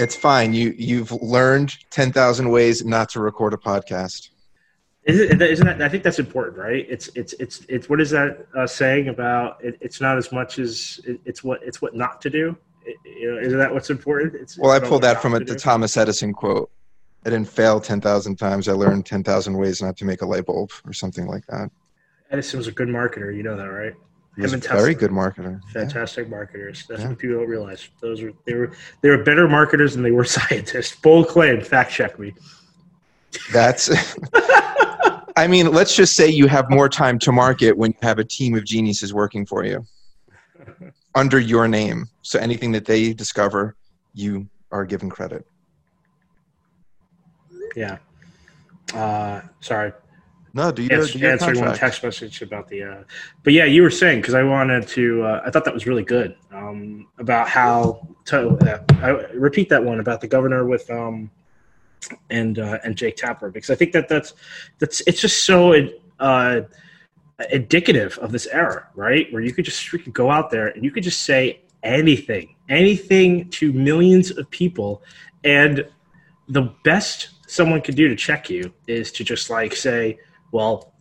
It's fine. You you've learned ten thousand ways not to record a podcast. Isn't, isn't that? I think that's important, right? It's it's it's it's what is that uh, saying about? It, it's not as much as it, it's what it's what not to do. It, you know, isn't that what's important? It's, Well, I it's about pulled that from a the. Thomas Edison quote. I didn't fail ten thousand times. I learned ten thousand ways not to make a light bulb, or something like that. Edison was a good marketer. You know that, right? He was Him a and Tesla. very good marketer. Yeah. Fantastic marketers. That's Yeah. what people don't realize. Those were they were they were better marketers than they were scientists. Bold claim. Fact check me. That's. I mean, let's just say you have more time to market when you have a team of geniuses working for you under your name. So anything that they discover, you are given credit. Yeah. Uh, sorry. No, do you Ans- do answering one text message about the uh, but yeah you were saying because i wanted to uh, i thought that was really good um, about how to uh, I, repeat that one about the governor with um, and uh, and jake tapper because i think that that's that's it's just so uh, indicative of this era right? Where you could just freaking go out there and you could just say anything anything to millions of people. And the best someone could do to check you is to just like say well,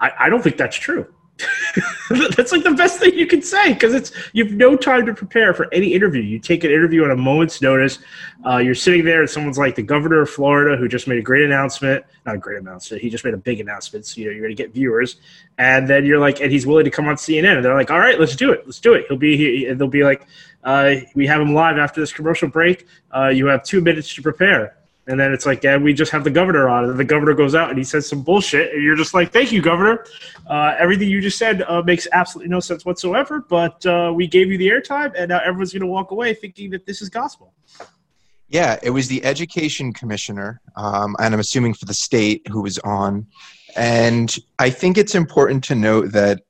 I, I don't think that's true. that's like the best thing you can say because it's you have no time to prepare for any interview. You take an interview on a moment's notice. Uh, you're sitting there and someone's like the governor of Florida who just made a great announcement. Not a great announcement. He just made a big announcement. So you know you're going to get viewers, and then you're like, and he's willing to come on CNN, and they're like, all right, let's do it. Let's do it. He'll be here. And they'll be like, uh, we have him live after this commercial break. Uh, you have two minutes to prepare. And then it's like, yeah, we just have the governor on. And the governor goes out and he says some bullshit. And you're just like, thank you, governor. Uh, everything you just said uh, makes absolutely no sense whatsoever. But uh, we gave you the airtime, and now everyone's going to walk away thinking that this is gospel. Yeah, it was the education commissioner, um, and I'm assuming for the state who was on. And I think it's important to note that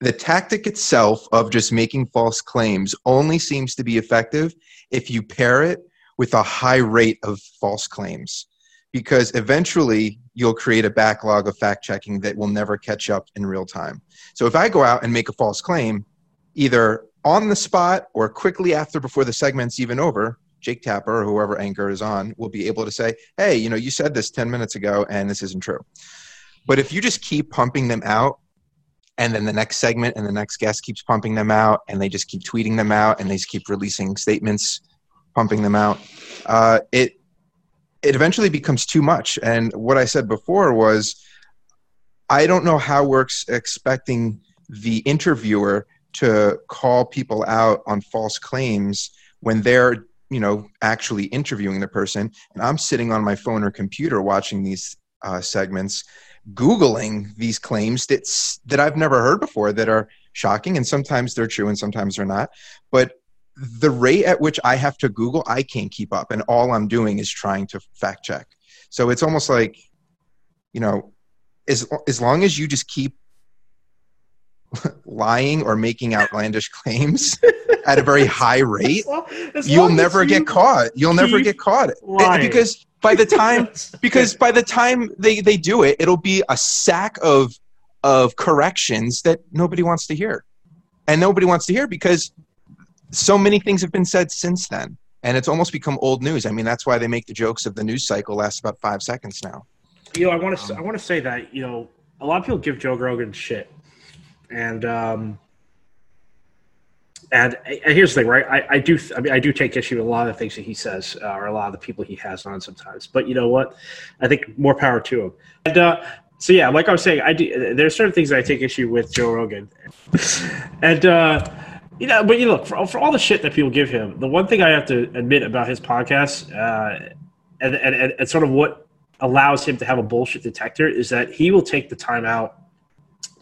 the tactic itself of just making false claims only seems to be effective if you pair it with a high rate of false claims. Because eventually you'll create a backlog of fact checking that will never catch up in real time. So if I go out and make a false claim, either on the spot or quickly after before the segment's even over, Jake Tapper or whoever anchor is on will be able to say, hey, you know, you said this 10 minutes ago and this isn't true. But if you just keep pumping them out, and then the next segment and the next guest keeps pumping them out, and they just keep tweeting them out, and they just keep releasing statements, pumping them out, uh, it it eventually becomes too much. And what I said before was, I don't know how ex- expecting the interviewer to call people out on false claims when they're you know actually interviewing the person. And i'm sitting on my phone or computer watching these uh, segments googling these claims that's that i've never heard before that are shocking. And sometimes they're true and sometimes they're not. But the rate at which i have to google i can't keep up and all i'm doing is trying to fact check. So it's almost like you know as as long as you just keep lying or making outlandish claims at a very high rate As you'll never you get caught. You'll never get caught. Lying. because by the time because by the time they they do it it'll be a sack of of corrections that nobody wants to hear. And nobody wants to hear because so many things have been said since then and it's almost become old news i mean that's why they make the jokes of the news cycle lasts about five seconds now you know, I want to I want to say that you know a lot of people give Joe Rogan shit, and um, and, and here's the thing, right? I, I do I mean I do take issue with a lot of the things that he says uh, or a lot of the people he has on sometimes, but you know what? I think more power to him. And uh, so yeah, like I was saying, I do. There's certain things that I take issue with Joe Rogan, and. uh you know, but you look for, for all the shit that people give him. The one thing I have to admit about his podcast, uh, and, and, and, and sort of what allows him to have a bullshit detector is that he will take the time out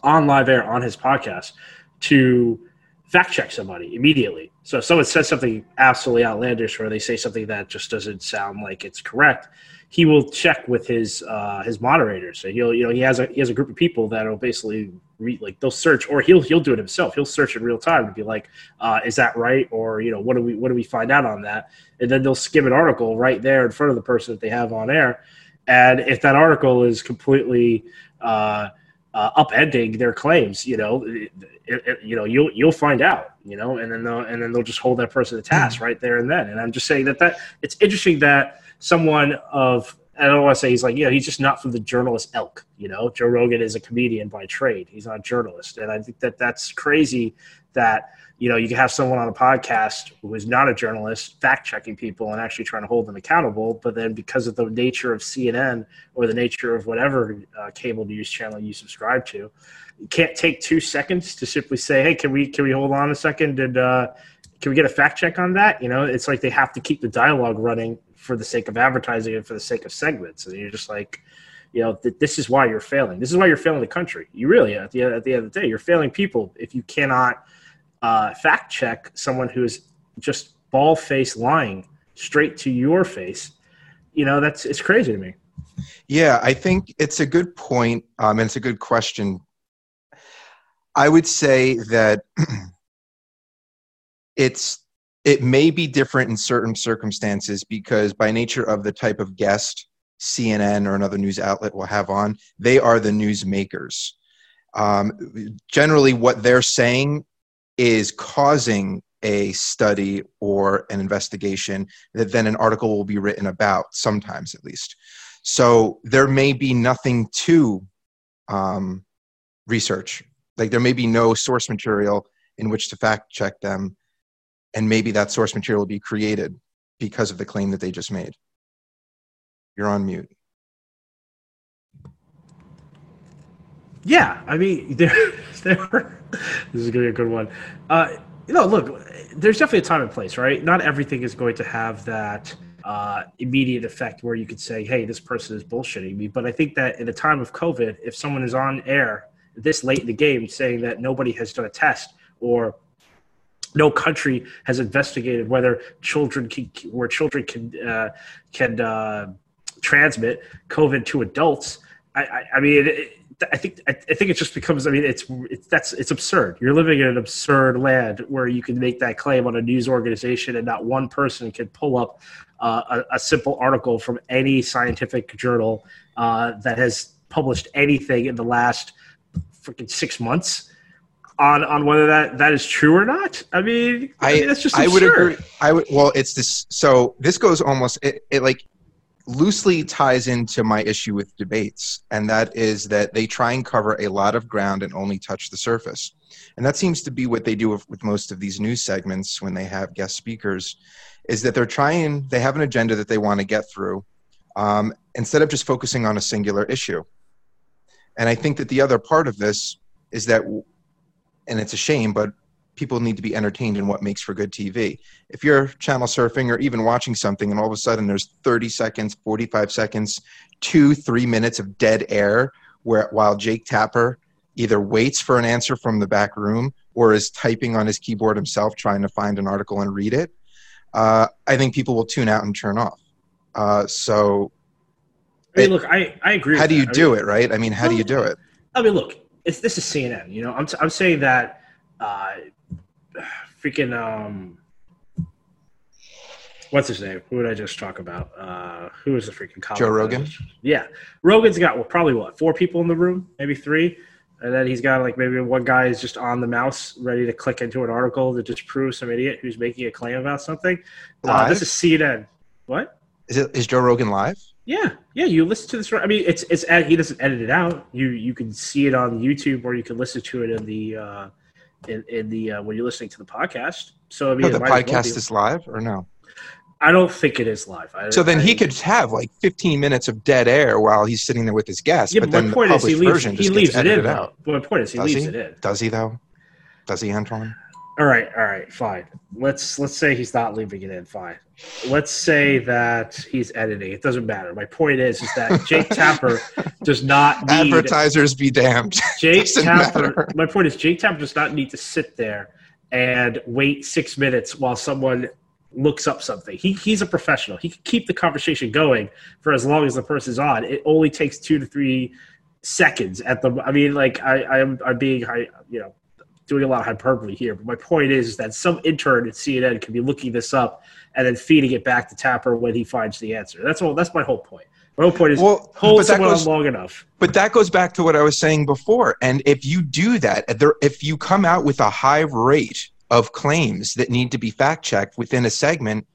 on live air on his podcast to fact check somebody immediately. So if someone says something absolutely outlandish or they say something that just doesn't sound like it's correct, he will check with his uh, his moderators. So he'll you know he has a he has a group of people that will basically read like they'll search or he'll he'll do it himself. He'll search in real time to be like, uh, is that right? Or you know what do we what do we find out on that? And then they'll skim an article right there in front of the person that they have on air. And if that article is completely uh, uh, upending their claims, you know, it, it, you know, you'll you'll find out, you know, and then they'll and then they'll just hold that person to task right there and then. And I'm just saying that that it's interesting that someone of I don't want to say he's like, yeah, he's just not from the journalist elk. You know, Joe Rogan is a comedian by trade. He's not a journalist. And I think that that's crazy that, you know, you can have someone on a podcast who is not a journalist fact checking people and actually trying to hold them accountable. But then because of the nature of CNN or the nature of whatever uh, cable news channel you subscribe to, you can't take two seconds to simply say, hey, can we, can we hold on a second and, uh, can we get a fact check on that? You know, it's like they have to keep the dialogue running for the sake of advertising and for the sake of segments. And you're just like, you know, th- this is why you're failing. This is why you're failing the country. You really, at the, at the end of the day, you're failing people if you cannot uh, fact check someone who is just ball face lying straight to your face. You know, that's it's crazy to me. Yeah, I think it's a good point, um, and it's a good question. I would say that it's it may be different in certain circumstances because by nature of the type of guest CNN or another news outlet will have on, they are the news makers. Um, generally, what they're saying is causing a study or an investigation that then an article will be written about, sometimes at least. So there may be nothing to um, research. Like there may be no source material in which to fact check them and maybe that source material will be created because of the claim that they just made. You're on mute. Yeah, I mean, there, there. This is gonna be a good one. Uh, you know, look, there's definitely a time and place, right? Not everything is going to have that uh, immediate effect where you could say, "Hey, this person is bullshitting me." But I think that in a time of COVID, if someone is on air this late in the game saying that nobody has done a test or no country has investigated whether children can, where children can uh, can uh, transmit COVID to adults. I, I, I mean, it, I think I, think it just becomes. I mean, it's, it's that's it's absurd. You're living in an absurd land where you can make that claim on a news organization, and not one person can pull up uh, a, a, simple article from any scientific journal uh, that has published anything in the last freaking six months on on whether that that is true or not. I mean, I, I mean, that's just I would agree. I would well, it's this. So this goes almost it, it like loosely ties into my issue with debates, and that is that they try and cover a lot of ground and only touch the surface. And that seems to be what they do with, with most of these news segments when they have guest speakers, is that they're trying, they have an agenda that they want to get through um, instead of just focusing on a singular issue. And I think that the other part of this is that and it's a shame, but people need to be entertained in what makes for good TV. If you're channel surfing or even watching something and all of a sudden there's 30 seconds, 45 seconds, two, three minutes of dead air where while Jake Tapper either waits for an answer from the back room or is typing on his keyboard himself trying to find an article and read it, uh, I think people will tune out and turn off. Uh, so, I mean, look, I, I agree. How do you that. do I mean, it, right? I mean, how well, do you do it? I mean, look, it's this is CNN. You know, I'm I'm saying that uh, freaking um, what's his name? Who did I just talk about? Uh, who is the freaking Joe Rogan? Yeah, Rogan's got well, probably what four people in the room, maybe three, and then he's got like maybe one guy is just on the mouse, ready to click into an article to disprove some idiot who's making a claim about something. Uh, this is CNN. What is it? Is Joe Rogan live? Yeah, yeah. You listen to this. I mean, it's it's he doesn't edit it out. You you can see it on YouTube, or you can listen to it in the uh, in, in the uh, when you're listening to the podcast. So I mean, no, the podcast is live or no? I don't think it is live. I, so then I, he could have like 15 minutes of dead air while he's sitting there with his guest. Yeah, but, but then the published is he leaves, version just he leaves it in. Out. But my point is he Does leaves he? it in. Does he though? Does he, Antoine? All right, all right, fine. Let's let's say he's not leaving it in. Fine. Let's say that he's editing. It doesn't matter. My point is, is that Jake Tapper does not need advertisers be damned. Jake Tapper. Matter. My point is, Jake Tapper does not need to sit there and wait six minutes while someone looks up something. He he's a professional. He can keep the conversation going for as long as the person's on. It only takes two to three seconds at the. I mean, like I I'm I'm being high, you know doing a lot of hyperbole here, but my point is, is that some intern at CNN could be looking this up and then feeding it back to Tapper when he finds the answer. That's all. That's my whole point. My whole point is Well, hold but that someone goes- on long enough. But that goes back to what I was saying before. And if you do that, if you come out with a high rate of claims that need to be fact checked within a segment,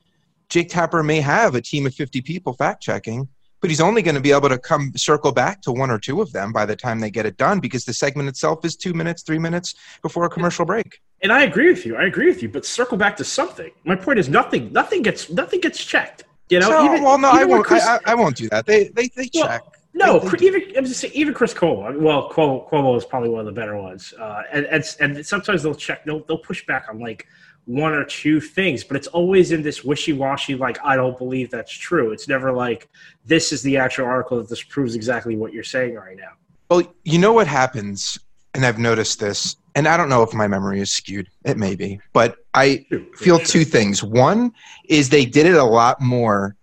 Jake Tapper may have a team of 50 people fact checking, but he's only going to be able to come circle back to one or two of them by the time they get it done because the segment itself is two minutes, three minutes before a commercial break. And I agree with you. I agree with you. But circle back to something. My point is nothing. Nothing gets nothing gets checked. You know. So, even, well, no, I won't. Chris- I, I, I won't do that. They they, they Well, check. No, They- they even I'm just saying, even Chris Cuomo. I mean, Well, Cuomo, Cuomo is probably one of the better ones. Uh, and, and and sometimes they'll check. They'll they'll push back on like one or two things, but it's always in this wishy washy. Like I don't believe that's true. It's never like this is the actual article that this proves exactly what you're saying right now. Well, you know what happens, and I've noticed this, and I don't know if my memory is skewed. It may be, but I feel two things. One is they did it a lot more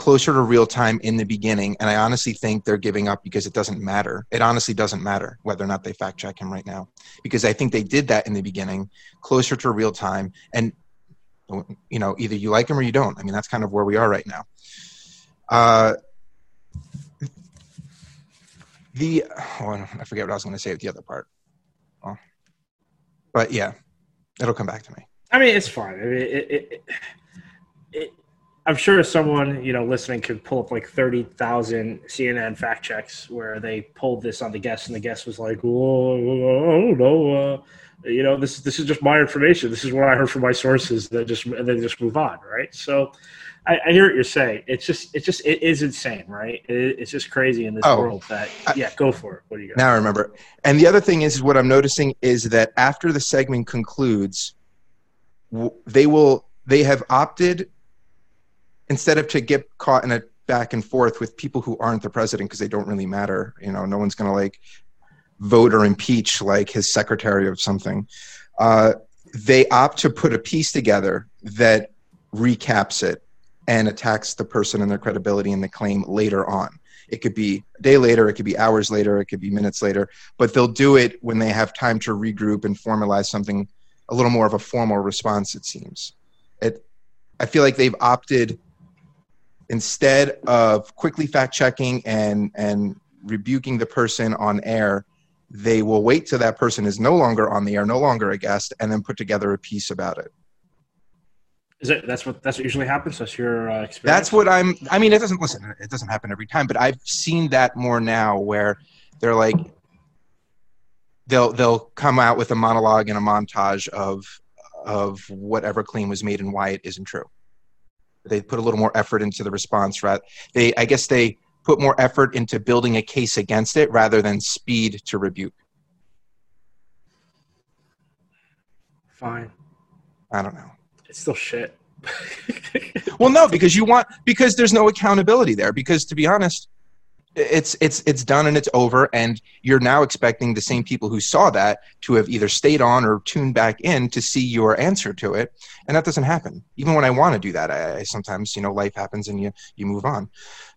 closer to real time in the beginning, and I honestly think they're giving up because it doesn't matter. It honestly doesn't matter whether or not they fact check him right now, because I think they did that in the beginning, closer to real time, and you know either you like him or you don't. I mean that's kind of where we are right now. Uh, the oh, I forget what I was going to say with the other part. Oh. But yeah, it'll come back to me. I mean, it's fine. I mean, it, it, it, it, I'm sure someone you know listening could pull up like thirty thousand CNN fact checks where they pulled this on the guest, and the guest was like, "Whoa, I don't know, uh, you know, this this is just my information. This is what I heard from my sources." That just and then just move on, right? So, I, I hear what you're saying. It's just it just it is insane, right? It, it's just crazy in this Oh, world that I- yeah, go for it. What do you got? Now I remember. And the other thing is, what I'm noticing is that after the segment concludes, they will they have opted instead of to get caught in a back and forth with people who aren't the president because they don't really matter. You know, no one's going to like vote or impeach like his secretary of something. Uh, they opt to put a piece together that recaps it and attacks the person and their credibility and the claim later on. It could be a day later, it could be hours later, it could be minutes later, but they'll do it when they have time to regroup and formalize something a little more of a formal response, it seems. It, I feel like they've opted instead of quickly fact checking and, and rebuking the person on air, they will wait till that person is no longer on the air, no longer a guest, and then put together a piece about it. Is it that's what that's what usually happens? That's your uh, experience. That's what I'm. I mean, it doesn't listen. It doesn't happen every time, but I've seen that more now, where they're like, they'll they'll come out with a monologue and a montage of of whatever claim was made and why it isn't true. They put a little more effort into the response. Rather, they I guess they put more effort into building a case against it rather than speed to rebuke. fine. I don't know. It's still shit. Well, no, because you want because there's no accountability there. Because to be honest, it's it's it's done and it's over, and you're now expecting the same people who saw that to have either stayed on or tuned back in to see your answer to it, and that doesn't happen. Even when I want to do that, I, I sometimes you know life happens and you you move on.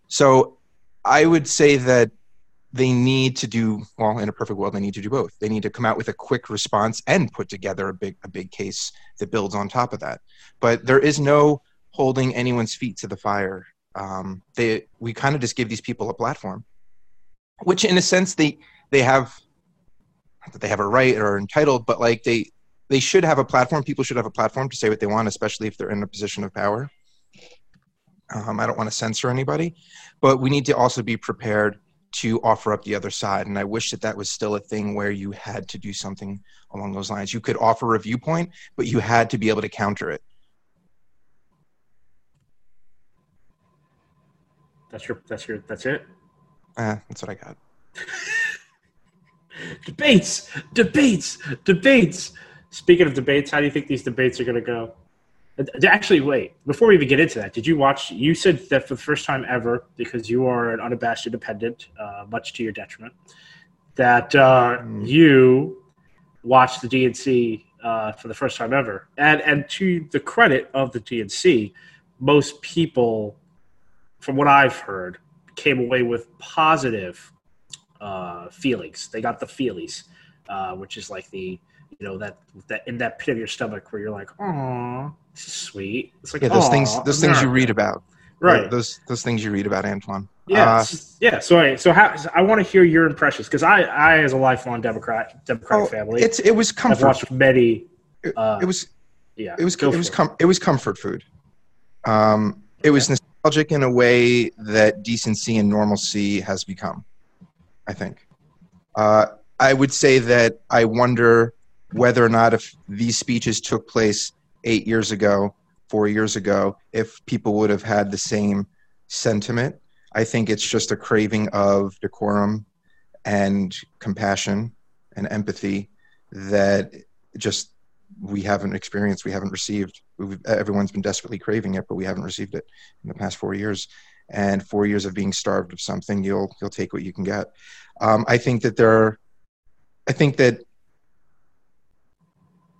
So I would say that they need to do well in a perfect world. They need to do both. They need to come out with a quick response and put together a big a big case that builds on top of that. But there is no holding anyone's feet to the fire. Um, they we kind of just give these people a platform, which in a sense they they have that they have a right or entitled, but like they they should have a platform. People should have a platform to say what they want, especially if they're in a position of power. Um, I don't want to censor anybody, but we need to also be prepared to offer up the other side. And I wish that that was still a thing where you had to do something along those lines. You could offer a viewpoint, but you had to be able to counter it. That's your. That's your. That's it. Eh, that's what I got. Debates, debates, debates. Speaking of debates, how do you think these debates are going to go? Uh, Actually, wait. Before we even get into that, did you watch? You said that for the first time ever, because you are an unabashed independent, uh, much to your detriment, that uh, Mm. you watched the DNC uh, for the first time ever, and and to the credit of the DNC, most people, from what I've heard, came away with positive uh, feelings. They got the feelies, uh, which is like the you know that that in that pit of your stomach where you're like, oh, this is sweet. It's like Yeah, those things those things you read about. Right. Those those things you read about Antoine. Yeah, Uh, yeah. So, I- so how, I want to hear your impressions because I, I, as a lifelong Democrat, Democratic oh, family, it's it was I've comfort. watched many. It, uh, it was Yeah, it was it was com- it was comfort food. Um, it was nostalgic in a way that decency and normalcy has become. I think. Uh, I would say that I wonder whether or not if these speeches took place eight years ago, four years ago, if people would have had the same sentiment. I think it's just a craving of decorum and compassion and empathy that just we haven't experienced, we haven't received. We've, everyone's been desperately craving it, but we haven't received it in the past four years. And four years of being starved of something, you'll you'll take what you can get. Um, I think that there, are, I think that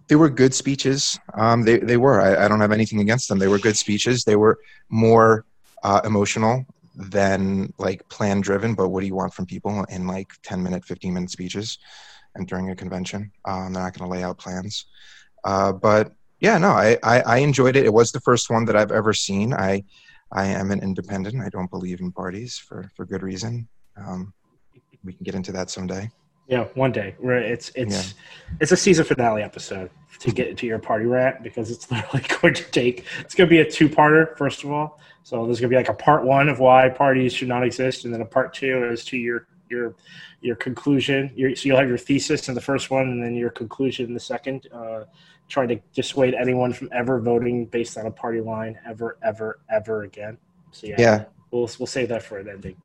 they were good speeches. Um, they they were. I, I don't have anything against them. They were good speeches. They were more uh, emotional than like plan driven. But what do you want from people in like ten minute, fifteen minute speeches, and during a convention? Um, they're not going to lay out plans. Uh, but yeah, no, I, I I enjoyed it. It was the first one that I've ever seen. I I am an independent. I don't believe in parties for for good reason. Um, we can get into that someday. Yeah, one day. Where it's it's it's a season finale episode to get into your party rant because it's literally going to take. It's going to be a two-parter. First of all, so there's going to be like a part one of why parties should not exist, and then a part two as to your your your conclusion. Your, so you'll have your thesis in the first one, and then your conclusion in the second. Uh, trying to dissuade anyone from ever voting based on a party line ever, ever, ever again. So yeah, Yeah. we'll we'll save that for an ending.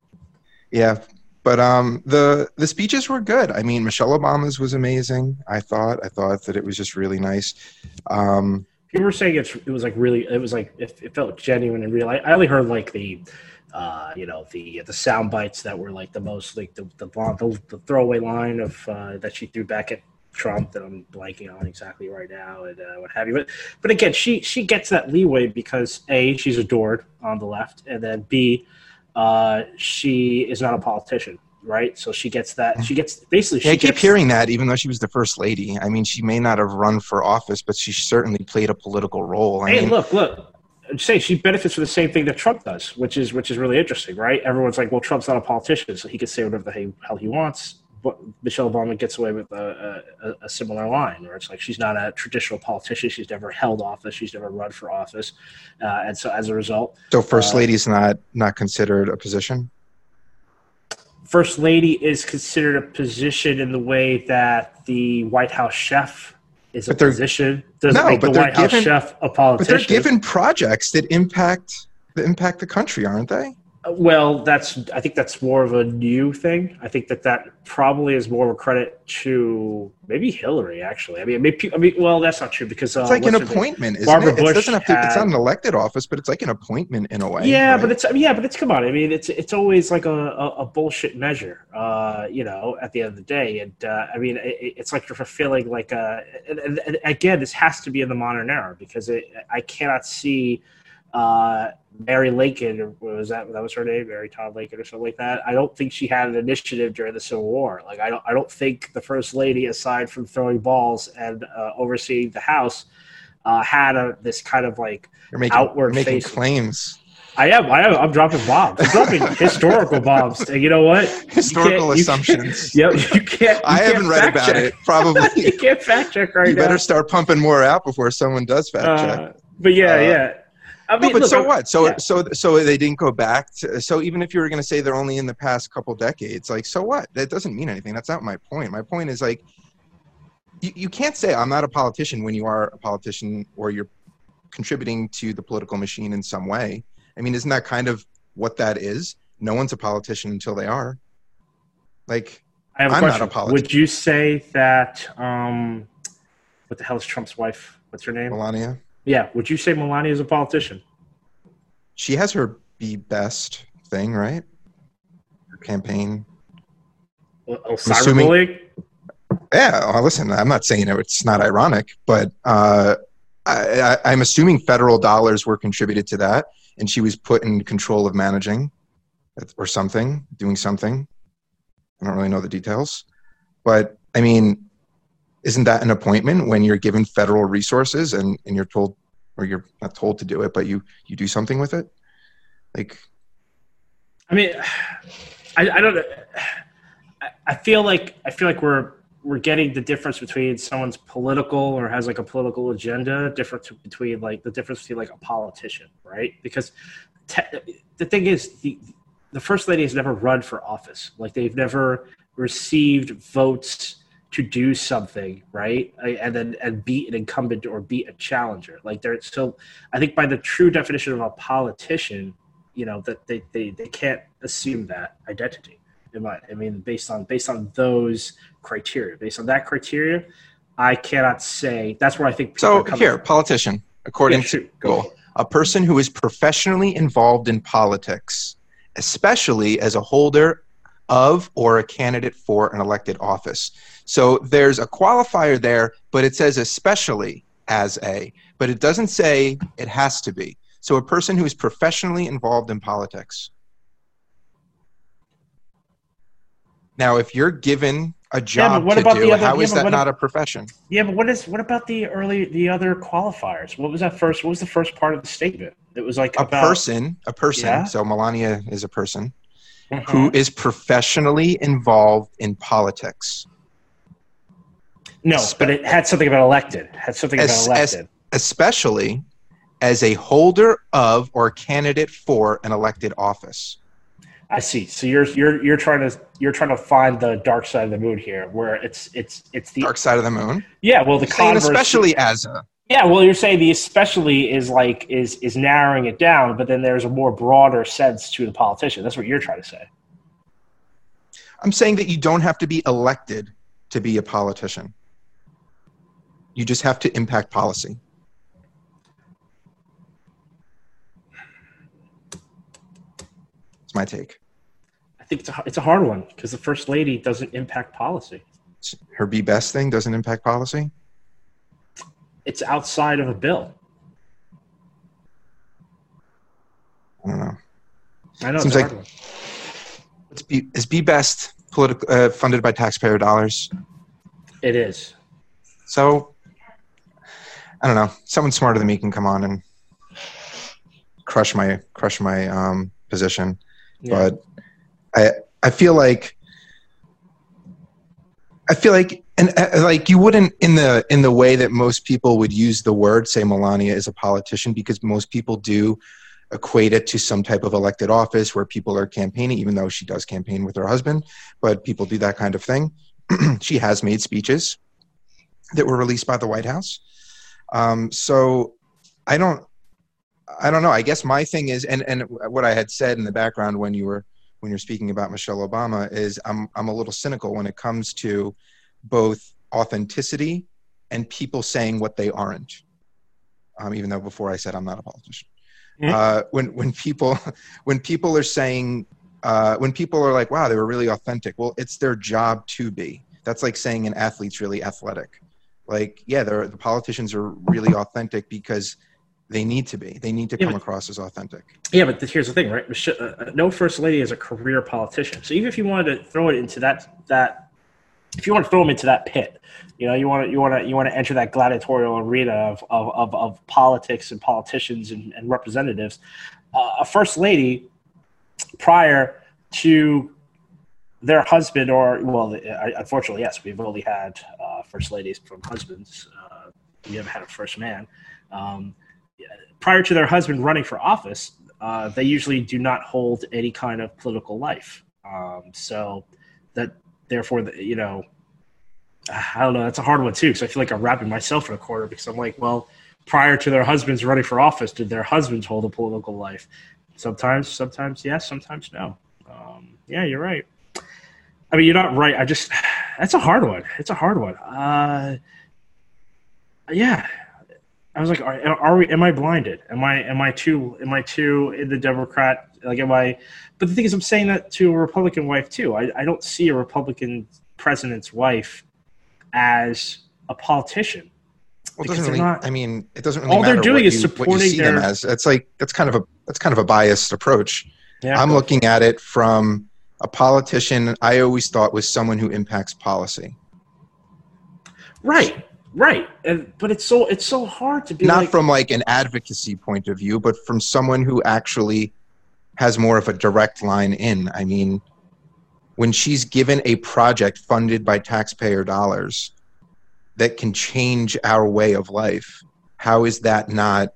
Yeah, but um, the the speeches were good. I mean, Michelle Obama's was amazing. I thought. I thought that it was just really nice. Um, People were saying it's, it was like really, it was like it, it felt genuine and real. I, I only heard like the, uh, you know, the the sound bites that were like the most like the the, the, the throwaway line of uh, that she threw back at Trump that I'm blanking on exactly right now and uh, what have you. But but again, she she gets that leeway because a she's adored on the left, and then b uh, she is not a politician. Right, so she gets that. She gets basically. She yeah, I keep gets, hearing that, even though she was the first lady. I mean, she may not have run for office, but she certainly played a political role. I hey, mean, look, look. Say she benefits from the same thing that Trump does, which is which is really interesting, right? Everyone's like, "Well, Trump's not a politician, so he can say whatever the hell he wants." But Michelle Obama gets away with a, a, a similar line, where it's like she's not a traditional politician; she's never held office, she's never run for office, uh, and so as a result, so first uh, lady's not not considered a position. first lady is considered a position in the way that the White House chef is a But they're- position. Doesn't No, make the White House chef a But they're given projects that impact that impact the country, aren't they? Well, that's I think that's more of a new thing. I think that that probably is more of a credit to maybe Hillary. Actually, I mean, maybe, I mean, well, that's not true because uh, It's like an what's her name? appointment, isn't Barbara it? It Bush doesn't have to, it's not an elected office, but it's like an appointment in a way. Yeah, right? but it's yeah, but it's come on. I mean, it's it's always like a, a, a bullshit measure, uh, you know. At the end of the day, and uh, I mean, it, it's like you're fulfilling like a. And, and, and again, this has to be in the modern era because it, I cannot see uh, Mary Lincoln, was that that was her name, Mary Todd Lincoln, or something like that. I don't think she had an initiative during the Civil War. Like I don't, I don't think the first lady, aside from throwing balls and uh, overseeing the House, uh, had a this kind of like you're making, outward you're making facing. claims. I am. I am. I'm dropping bombs. I'm dropping historical bombs. And you know what? Historical you assumptions. Yep. You can't. you I can't haven't read about check. it. Probably you can't fact check right you now. better start pumping more out before someone does fact check. Uh, but yeah, Uh, yeah. I No, but look, so I'm- what? So yeah. so so they didn't go back. To, so even if you were going to say they're only in the past couple decades, like so what? That doesn't mean anything. That's not my point. My point is like you, you can't say I'm not a politician when you are a politician or you're contributing to the political machine in some way. I mean, isn't that kind of what that is? No one's a politician until they are. Like I have a I'm not question. a politician. Would you say that? Um, what the hell is Trump's wife? What's her name? Melania, Yeah. Would you say Melania is a politician? she has her be best thing, right? Her campaign. Oh, oh, assuming- cyberbullying. Yeah, well, listen, I'm not saying it's not ironic, but uh, I, I, I'm assuming federal dollars were contributed to that, and she was put in control of managing or something, doing something. I don't really know the details, but I mean, isn't that an appointment when you're given federal resources and, and you're told, or you're not told to do it, but you you do something with it? Like, I mean, I, I don't. I, I feel like I feel like we're we're getting the difference between someone's political or has like a political agenda, difference between like the difference between like a politician, right? Because te- the thing is, the the first lady has never run for office. Like they've never received votes to do something, right? And then and beat an incumbent or beat a challenger. Like they're still, I think by the true definition of a politician, you know that they they, they can't assume that identity. In my, I mean, based on based on those criteria, based on that criteria, I cannot say. That's where I think. So here, from. politician, according yeah, to Google, a person who is professionally involved in politics, especially as a holder of or a candidate for an elected office. So there's a qualifier there, but it says especially as a, but it doesn't say it has to be. So a person who is professionally involved in politics. Now, if you're given a job yeah, to do, other, how yeah, is that not a profession? Yeah, but what is what about the early the other qualifiers? What was that first? What was the first part of the statement? It was like a about, person, a person. Yeah? So Melania is a person mm-hmm. who is professionally involved in politics. No, but it had something about elected. Had something as, about elected. As, especially as a holder of or candidate for an elected office. I see. So you're you're you're trying to you're trying to find the dark side of the moon here, where it's it's it's the dark side of the moon. Yeah, well, the converse, especially as a yeah, well, you're saying the especially is like is is narrowing it down, but then there's a more broader sense to the politician. That's what you're trying to say. I'm saying that you don't have to be elected to be a politician. You just have to impact policy. It's my take. I think it's a, it's a hard one because the first lady doesn't impact policy. Her be best thing doesn't impact policy. It's outside of a bill. I don't know. I know. Seems like it's be, is be best political uh, funded by taxpayer dollars. It is. So I don't know. Someone smarter than me can come on and crush my crush my um, position, yeah. but I I feel like I feel like and uh, like you wouldn't in the in the way that most people would use the word say Melania is a politician because most people do equate it to some type of elected office where people are campaigning even though she does campaign with her husband but people do that kind of thing she has made speeches that were released by the White House um, so I don't, I don't know. I guess my thing is, and and what I had said in the background when you were when you're speaking about Michelle Obama is, I'm I'm a little cynical when it comes to both authenticity and people saying what they aren't. Um, even though before I said I'm not a politician. Mm-hmm. Uh, when when people when people are saying uh, when people are like, wow, they were really authentic. Well, it's their job to be. That's like saying an athlete's really athletic like yeah the politicians are really authentic because they need to be they need to yeah, come but, across as authentic yeah but here's the thing right uh, uh, no first lady is a career politician so even if you wanted to throw it into that that if you want to throw them into that pit you know you want to you want to you want to enter that gladiatorial arena of of, of, of politics and politicians and, and representatives uh, a first lady prior to their husband or well unfortunately yes we've only had uh, first ladies from husbands uh, we haven't had a first man. Um, prior to their husband running for office uh, they usually do not hold any kind of political life. Um, so that therefore the, you know i don't know that's a hard one too because i feel like i'm wrapping myself in a corner because i'm like well prior to their husbands running for office did their husbands hold a political life sometimes sometimes yes sometimes no um, yeah you're right I mean, you're not right. I just that's a hard one. It's a hard one. Uh, yeah. I was like, are, are, we? Am I blinded? Am I? Am I too? Am I too in the Democrat? Like, am I? But the thing is, I'm saying that to a Republican wife too. I, I don't see a Republican president's wife as a politician. Well, it doesn't really. Not, I mean, it doesn't really. All they're doing is you, supporting what you see their, them as. It's like that's kind of a that's kind of a biased approach. Yeah, I'm looking at it from a politician I always thought was someone who impacts policy. Right, right. And, but it's so it's so hard to be not like, from like an advocacy point of view, but from someone who actually has more of a direct line in. I mean, when she's given a project funded by taxpayer dollars that can change our way of life, how is that not?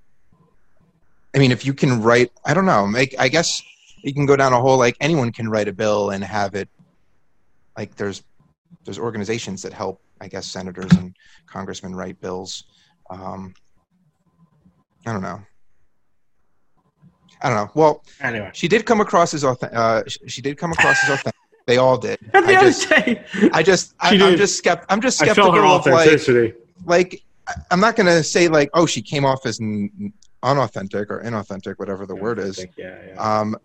I mean, if you can write, I don't know, make, I guess you can go down a whole, like, anyone can write a bill and have it, like, there's, there's organizations that help, I guess, senators and congressmen write bills. Um, I don't know. I don't know. Well, Anyway, she did come across as authentic. Uh, sh- she did come across as authentic. They all did. at the I just, day, i just I, i'm did. just skept. I'm just I skeptical felt her of like, authenticity. like, I- I'm not gonna say like, oh, she came off as n- unauthentic or inauthentic, whatever the word is. Yeah, yeah. Um,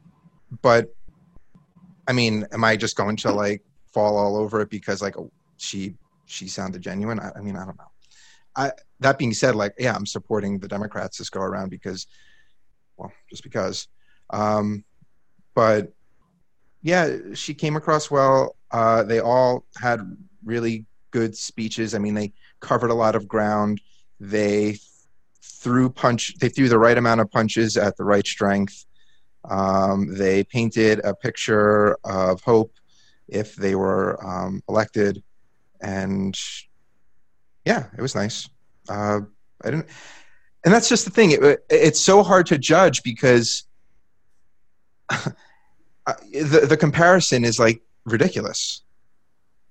but I mean, am I just going to like fall all over it because like she she sounded genuine? I, I mean, I don't know. I that being said, like, yeah, I'm supporting the Democrats this go around because, well, just because. Um, but yeah, she came across well. Uh, they all had really good speeches. I mean, they covered a lot of ground. They threw punch. They threw the right amount of punches at the right strength. Um, they painted a picture of hope if they were um, elected, and yeah, it was nice. Uh, I didn't, and that's just the thing. It, it's so hard to judge because uh, the the comparison is like ridiculous.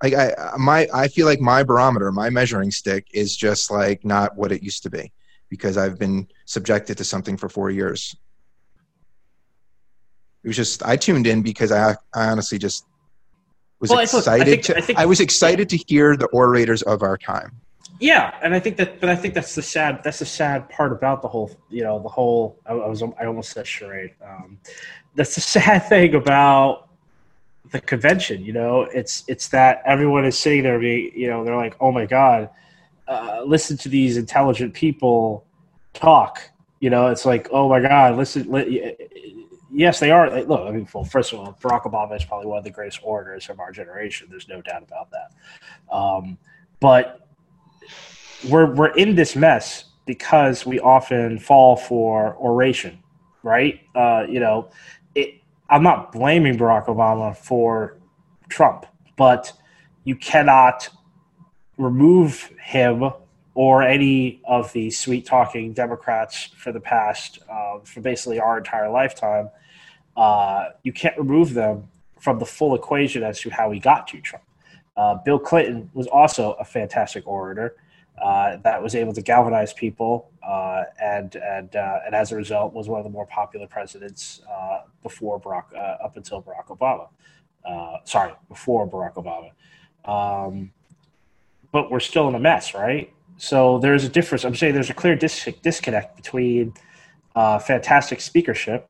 Like I my I feel like my barometer, my measuring stick is just like not what it used to be because I've been subjected to something for four years. It was just I tuned in because I I honestly just was Well, I thought- I think- to I think- I was excited to hear the orators of our time. Yeah, and I think that, but I think that's the sad. That's the sad part about the whole. You know, the whole. I, I was. I almost said charade. Um, that's the sad thing about the convention. You know, it's it's that everyone is sitting there. Being, you know, they're like, oh my god, uh, listen to these intelligent people talk. You know, it's like, oh my god, listen. Li- yes, they are. Look, I mean, well, first of all, Barack Obama is probably one of the greatest orators of our generation. There's no doubt about that. Um, but we're we're in this mess because we often fall for oration, right? Uh, you know, it, I'm not blaming Barack Obama for Trump, but you cannot remove him or any of the sweet talking Democrats for the past, uh, for basically our entire lifetime. Uh, you can't remove them from the full equation as to how he got to Trump. Uh, Bill Clinton was also a fantastic orator uh, that was able to galvanize people, uh, and and uh, and as a result, was one of the more popular presidents before Barack, up until Barack Obama. Sorry, before Barack Obama. Um, but we're still in a mess, right? So there's a difference. I'm saying there's a clear dis- disconnect between fantastic speakership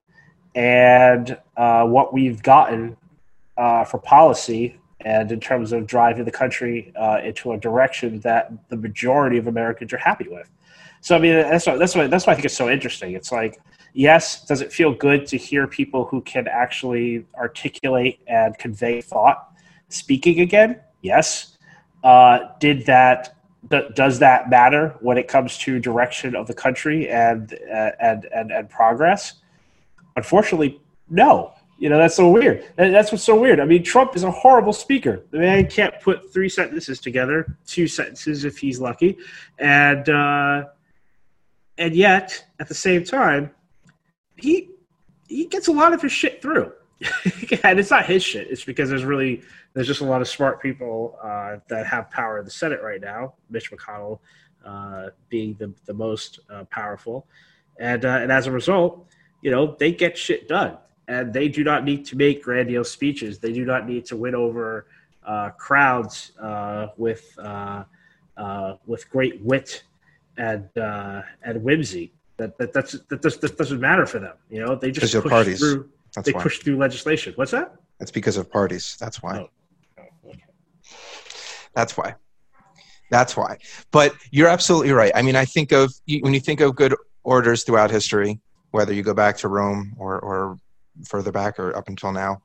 and uh, what we've gotten uh, for policy and in terms of driving the country uh, into a direction that the majority of Americans are happy with. So I mean, that's why, that's why that's why I think it's so interesting. It's like, yes, does it feel good to hear people who can actually articulate and convey thought speaking again? Yes. Uh, did that? th- Does that matter when it comes to direction of the country and uh, and and and progress? Unfortunately, no. You know, that's so weird. That's what's so weird. I mean, Trump is a horrible speaker. The man can't put three sentences together, two sentences if he's lucky. And uh, and yet, at the same time, he he gets a lot of his shit through. and it's not his shit. It's because there's really there's just a lot of smart people uh, that have power in the Senate right now. Mitch McConnell uh, being the the most uh, powerful, and uh, and as a result, you know they get shit done and they do not need to make grandiose speeches. They do not need to win over uh, crowds uh, with uh, uh, with great wit and uh, and whimsy. That that that's, that, does, that doesn't matter for them. You know, they just push parties. through. That's They why. push through legislation. What's that? That's because of parties. That's why. Oh. Oh, okay. That's why. That's why. But you're absolutely right. I mean, I think of when you think of good orders throughout history, whether you go back to Rome or, or further back or up until now,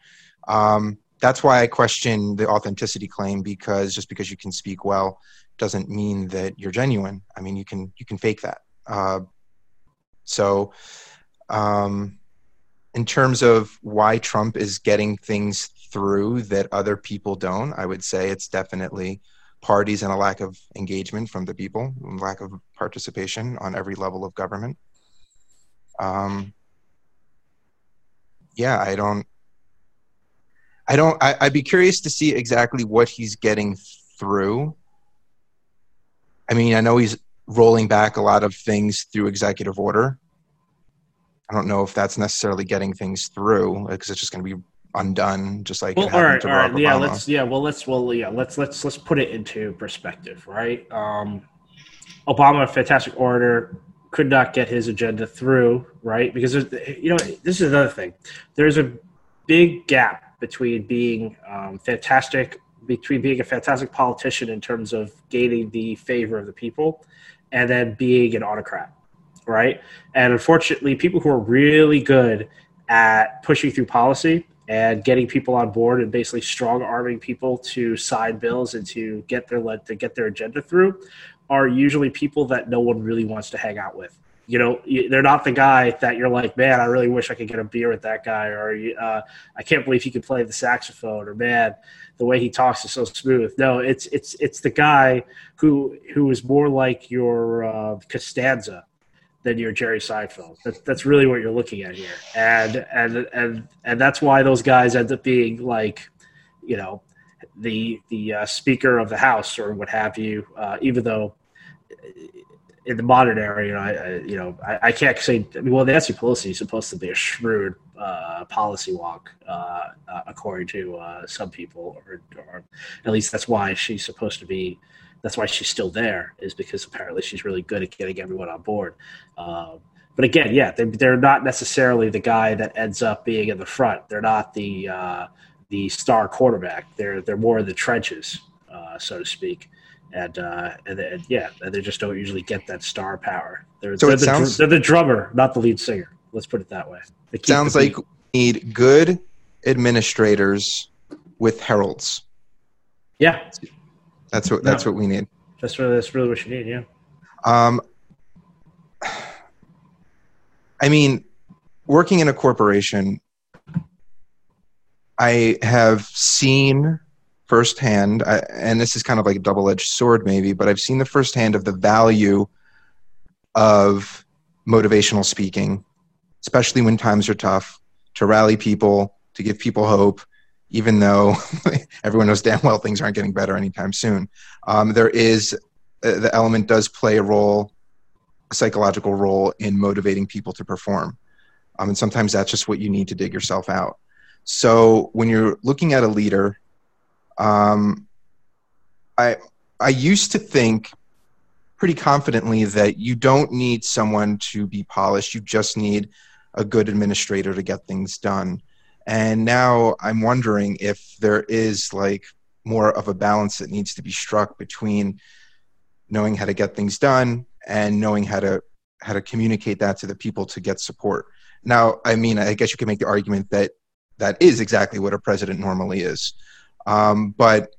um, that's why I question the authenticity claim because just because you can speak well doesn't mean that you're genuine. I mean, you can you can fake that. Uh, so, um, in terms of why Trump is getting things through that other people don't, I would say it's definitely parties and a lack of engagement from the people, lack of participation on every level of government. Um, yeah, I don't. I don't. I, I'd be curious to see exactly what he's getting through. I mean, I know he's rolling back a lot of things through executive order. I don't know if that's necessarily getting things through because it's just going to be undone, just like well, all right, all right, yeah, let's yeah, well, let's well, yeah, let's let's let's put it into perspective, right? Um, Obama, fantastic orator, could not get his agenda through, right? Because you know, this is another thing. There's a big gap between being um, fantastic, between being a fantastic politician in terms of gaining the favor of the people, and then being an autocrat, right? And unfortunately, people who are really good at pushing through policy and getting people on board and basically strong arming people to sign bills and to get their to get their agenda through are usually people that no one really wants to hang out with. You know, they're not the guy that you're like, man, I really wish I could get a beer with that guy, or uh, I can't believe he could play the saxophone, or man, the way he talks is so smooth. No, it's it's it's the guy who who is more like your uh, Costanza than your Jerry Seinfeld. That, that's really what you're looking at here, and and and and that's why those guys end up being like, you know, the the uh, Speaker of the House or what have you. Uh, even though in the modern era, you know, I, I you know I, I, can't say. I mean, well, Nancy Pelosi is supposed to be a shrewd uh, policy wonk, uh, uh, according to uh, some people, or, or at least that's why she's supposed to be that's why she's still there is because apparently she's really good at getting everyone on board. Um, but again, yeah, they, they're not necessarily the guy that ends up being in the front. They're not the uh, the star quarterback. They're they're more in the trenches, uh, so to speak. And, uh, and, and yeah, they just don't usually get that star power. They're, so they're, the, sounds, they're the drummer, not the lead singer. Let's put it that way. It sounds like we need good administrators with heralds. Yeah, that's what that's no. what we need. That's really that's really what you need. Yeah. Um, I mean, working in a corporation, I have seen firsthand, I, and this is kind of like a double-edged sword, maybe, but I've seen the firsthand of the value of motivational speaking, especially when times are tough, to rally people, to give people hope, even though everyone knows damn well things aren't getting better anytime soon. Um, there is uh, the element does play a role, a psychological role in motivating people to perform, um, and sometimes that's just what you need to dig yourself out. So when you're looking at a leader, um, I I used to think pretty confidently that you don't need someone to be polished. You just need a good administrator to get things done. And now I'm wondering if there is like more of a balance that needs to be struck between knowing how to get things done and knowing how to how to communicate that to the people to get support. Now, I mean, I guess you can make the argument that that is exactly what a president normally is, um, but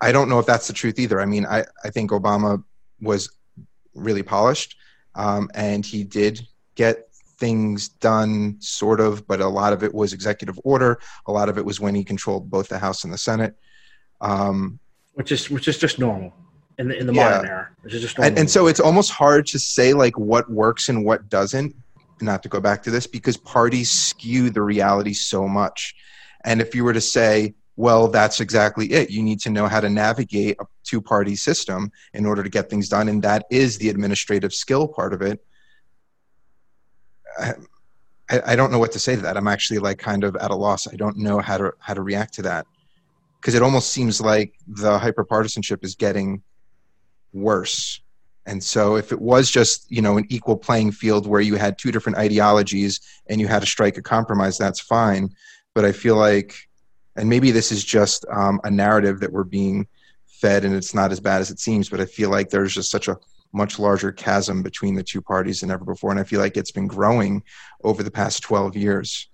I don't know if that's the truth either. I mean, I, I think Obama was really polished, um, and he did get things done, sort of, but a lot of it was executive order. A lot of it was when he controlled both the House and the Senate. Um, which is which is just normal in the in the yeah. modern era. Which is just and, and so it's almost hard to say like what works and what doesn't. Not to go back to this because parties skew the reality so much. And if you were to say, well, that's exactly it. You need to know how to navigate a two party system in order to get things done. And that is the administrative skill part of it. Um, I, I don't know what to say to that. I'm actually like kind of at a loss. I don't know how to how to react to that because it almost seems like the hyperpartisanship is getting worse. And so, if it was just you know an equal playing field where you had two different ideologies and you had to strike a compromise, that's fine. But I feel like, and maybe this is just um, a narrative that we're being fed, and it's not as bad as it seems. But I feel like there's just such a much larger chasm between the two parties than ever before. And I feel like it's been growing over the past 12 years.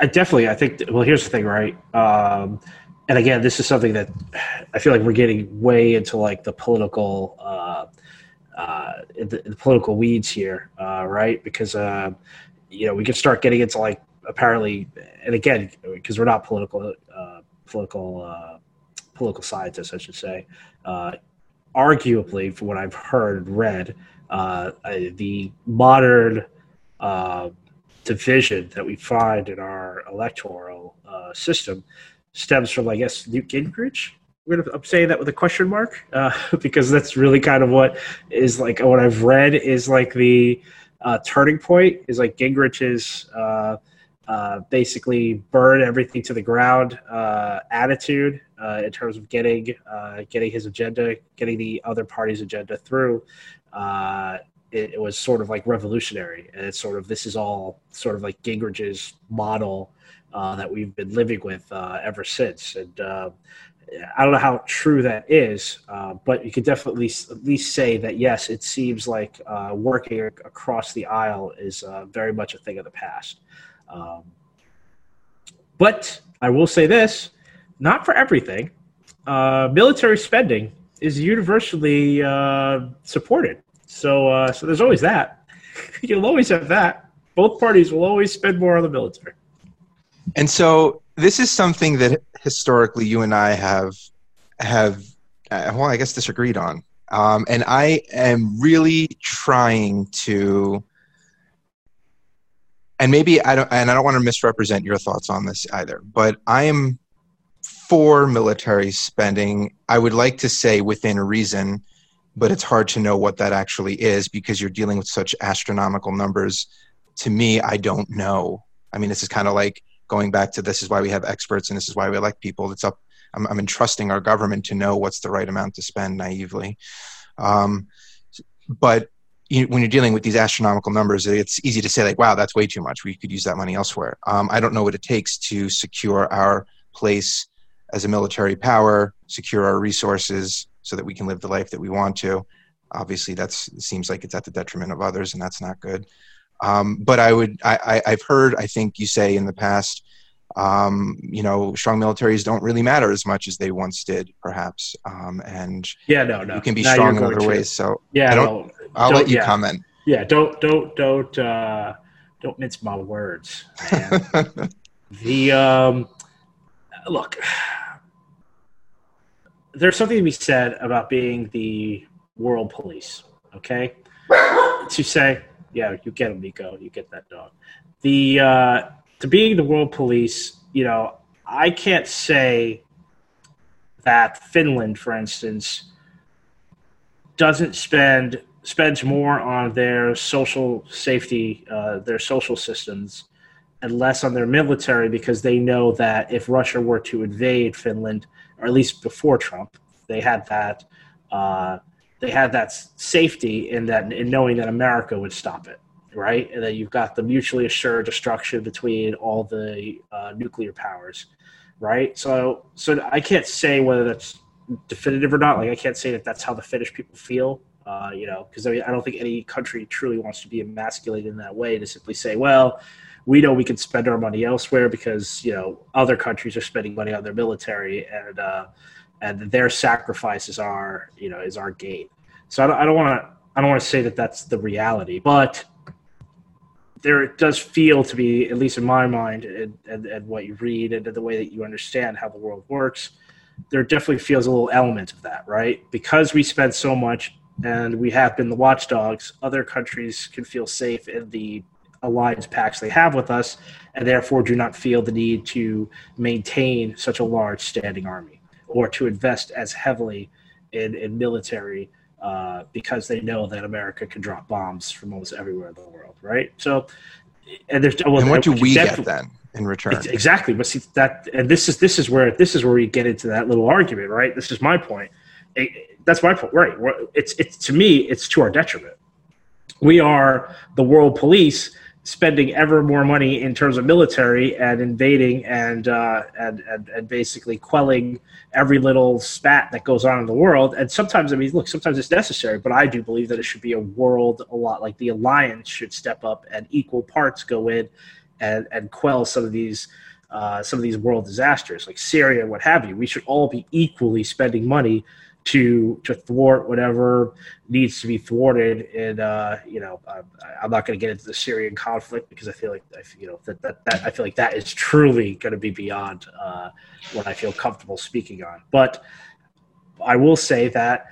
I definitely, I think, well, here's the thing, right? Um, and again, this is something that I feel like we're getting way into like the political, uh, uh, the, the, political weeds here, uh, right? Because uh, you know we can start getting into like apparently, and again, because we're not political uh, political uh, political scientists, I should say. Uh, arguably, from what I've heard and read, the modern division that we find in our electoral system stems from, I guess, Newt Gingrich we're gonna I'm saying that with a question mark uh, because that's really kind of what is like what I've read is like the uh, turning point is like Gingrich's uh, uh basically burn everything to the ground uh, attitude uh, in terms of getting getting his agenda, getting the other party's agenda through. It, it, was sort of like revolutionary, and it's sort of this is all sort of like Gingrich's model that we've been living with ever since, and I don't know how true that is, uh, but you could definitely at least say that yes, it seems like uh, working across the aisle is uh, very much a thing of the past. Um, but I will say this: not for everything. Uh, military spending is universally uh, supported, so uh, so there's always that. You'll always have that. Both parties will always spend more on the military. And so this is something that historically you and I have have uh, well, I guess disagreed on. Um, and I am really trying to, and maybe I don't, and I don't want to misrepresent your thoughts on this either, but I am for military spending. I would like to say within reason, but it's hard to know what that actually is because you're dealing with such astronomical numbers. To me, I don't know. I mean, this is kind of like going back to this is why we have experts and this is why we elect people. It's up. I'm, I'm entrusting our government to know what's the right amount to spend naively. Um, but you, when you're dealing with these astronomical numbers, it's easy to say like, "Wow, that's way too much. We could use that money elsewhere." Um, I don't know what it takes to secure our place as a military power, secure our resources, so that we can live the life that we want to. Obviously, that seems like it's at the detriment of others, and that's not good. Um, but I would, I, I, have heard, I think you say in the past, um, you know, strong militaries don't really matter as much as they once did, perhaps. Um, and yeah, no, no, you can be now strong in other to. ways. So yeah, I don't, no, I'll don't, let you yeah. comment. Yeah, don't, don't, don't, uh, don't mince my words. the um, look, there's something to be said about being the world police. Okay, to say yeah, you get him, Nico. You get that dog. The uh, to being the world police, you know, I can't say that Finland, for instance, doesn't spend spends more on their social safety, uh, their social systems, and less on their military because they know that if Russia were to invade Finland, or at least before Trump, they had that. Uh, they had that safety in that in knowing that America would stop it, right? And that you've got the mutually assured destruction between all the uh, nuclear powers, right? So, so I can't say whether that's definitive or not. Like, I can't say that that's how the Finnish people feel. Uh, you know, because I mean, I don't think any country truly wants to be emasculated in that way to simply say, well, we know we can spend our money elsewhere because you know other countries are spending money on their military and uh, and their sacrifices are you know is our gain. So I don't want to I don't want to say that that's the reality, but there does feel to be, at least in my mind, and, and, and what you read and the way that you understand how the world works, there definitely feels a little element of that, right? Because we spend so much and we have been the watchdogs, other countries can feel safe in the alliance pacts they have with us, and therefore do not feel the need to maintain such a large standing army or to invest as heavily in, in military uh, because they know that America can drop bombs from almost everywhere in the world, right? So, and there's well, and what do we get then in return? Exactly, but see that, and this is this is where this is where we get into that little argument, right? This is my point. It, that's my point, right? It's it's to me, it's to our detriment. We are the world police spending ever more money in terms of military and invading and, uh, and, and and basically quelling every little spat that goes on in the world. And sometimes, I mean, look, sometimes it's necessary, but I do believe that it should be a world a lot like the alliance should step up and equal parts go in and and quell some of these. Uh, some of these world disasters like Syria and what have you, we should all be equally spending money to to thwart whatever needs to be thwarted. And uh, you know, I'm, I'm not going to get into the Syrian conflict because I feel like I you know that, that, that I feel like that is truly going to be beyond uh, what I feel comfortable speaking on. But I will say that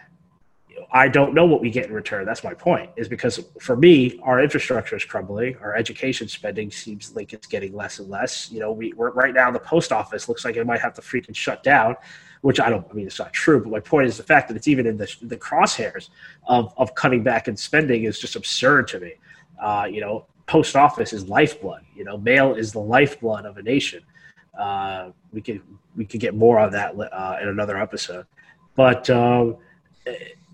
I don't know what we get in return. That's my point. Is because for me, our infrastructure is crumbling. Our education spending seems like it's getting less and less. You know, we, right now the post office looks like it might have to freaking shut down, which I don't. I mean, it's not true. But my point is the fact that it's even in the the crosshairs of of cutting back and spending is just absurd to me. Uh, you know, post office is lifeblood. You know, mail is the lifeblood of a nation. Uh, we could we could get more on that uh, in another episode, but. Um,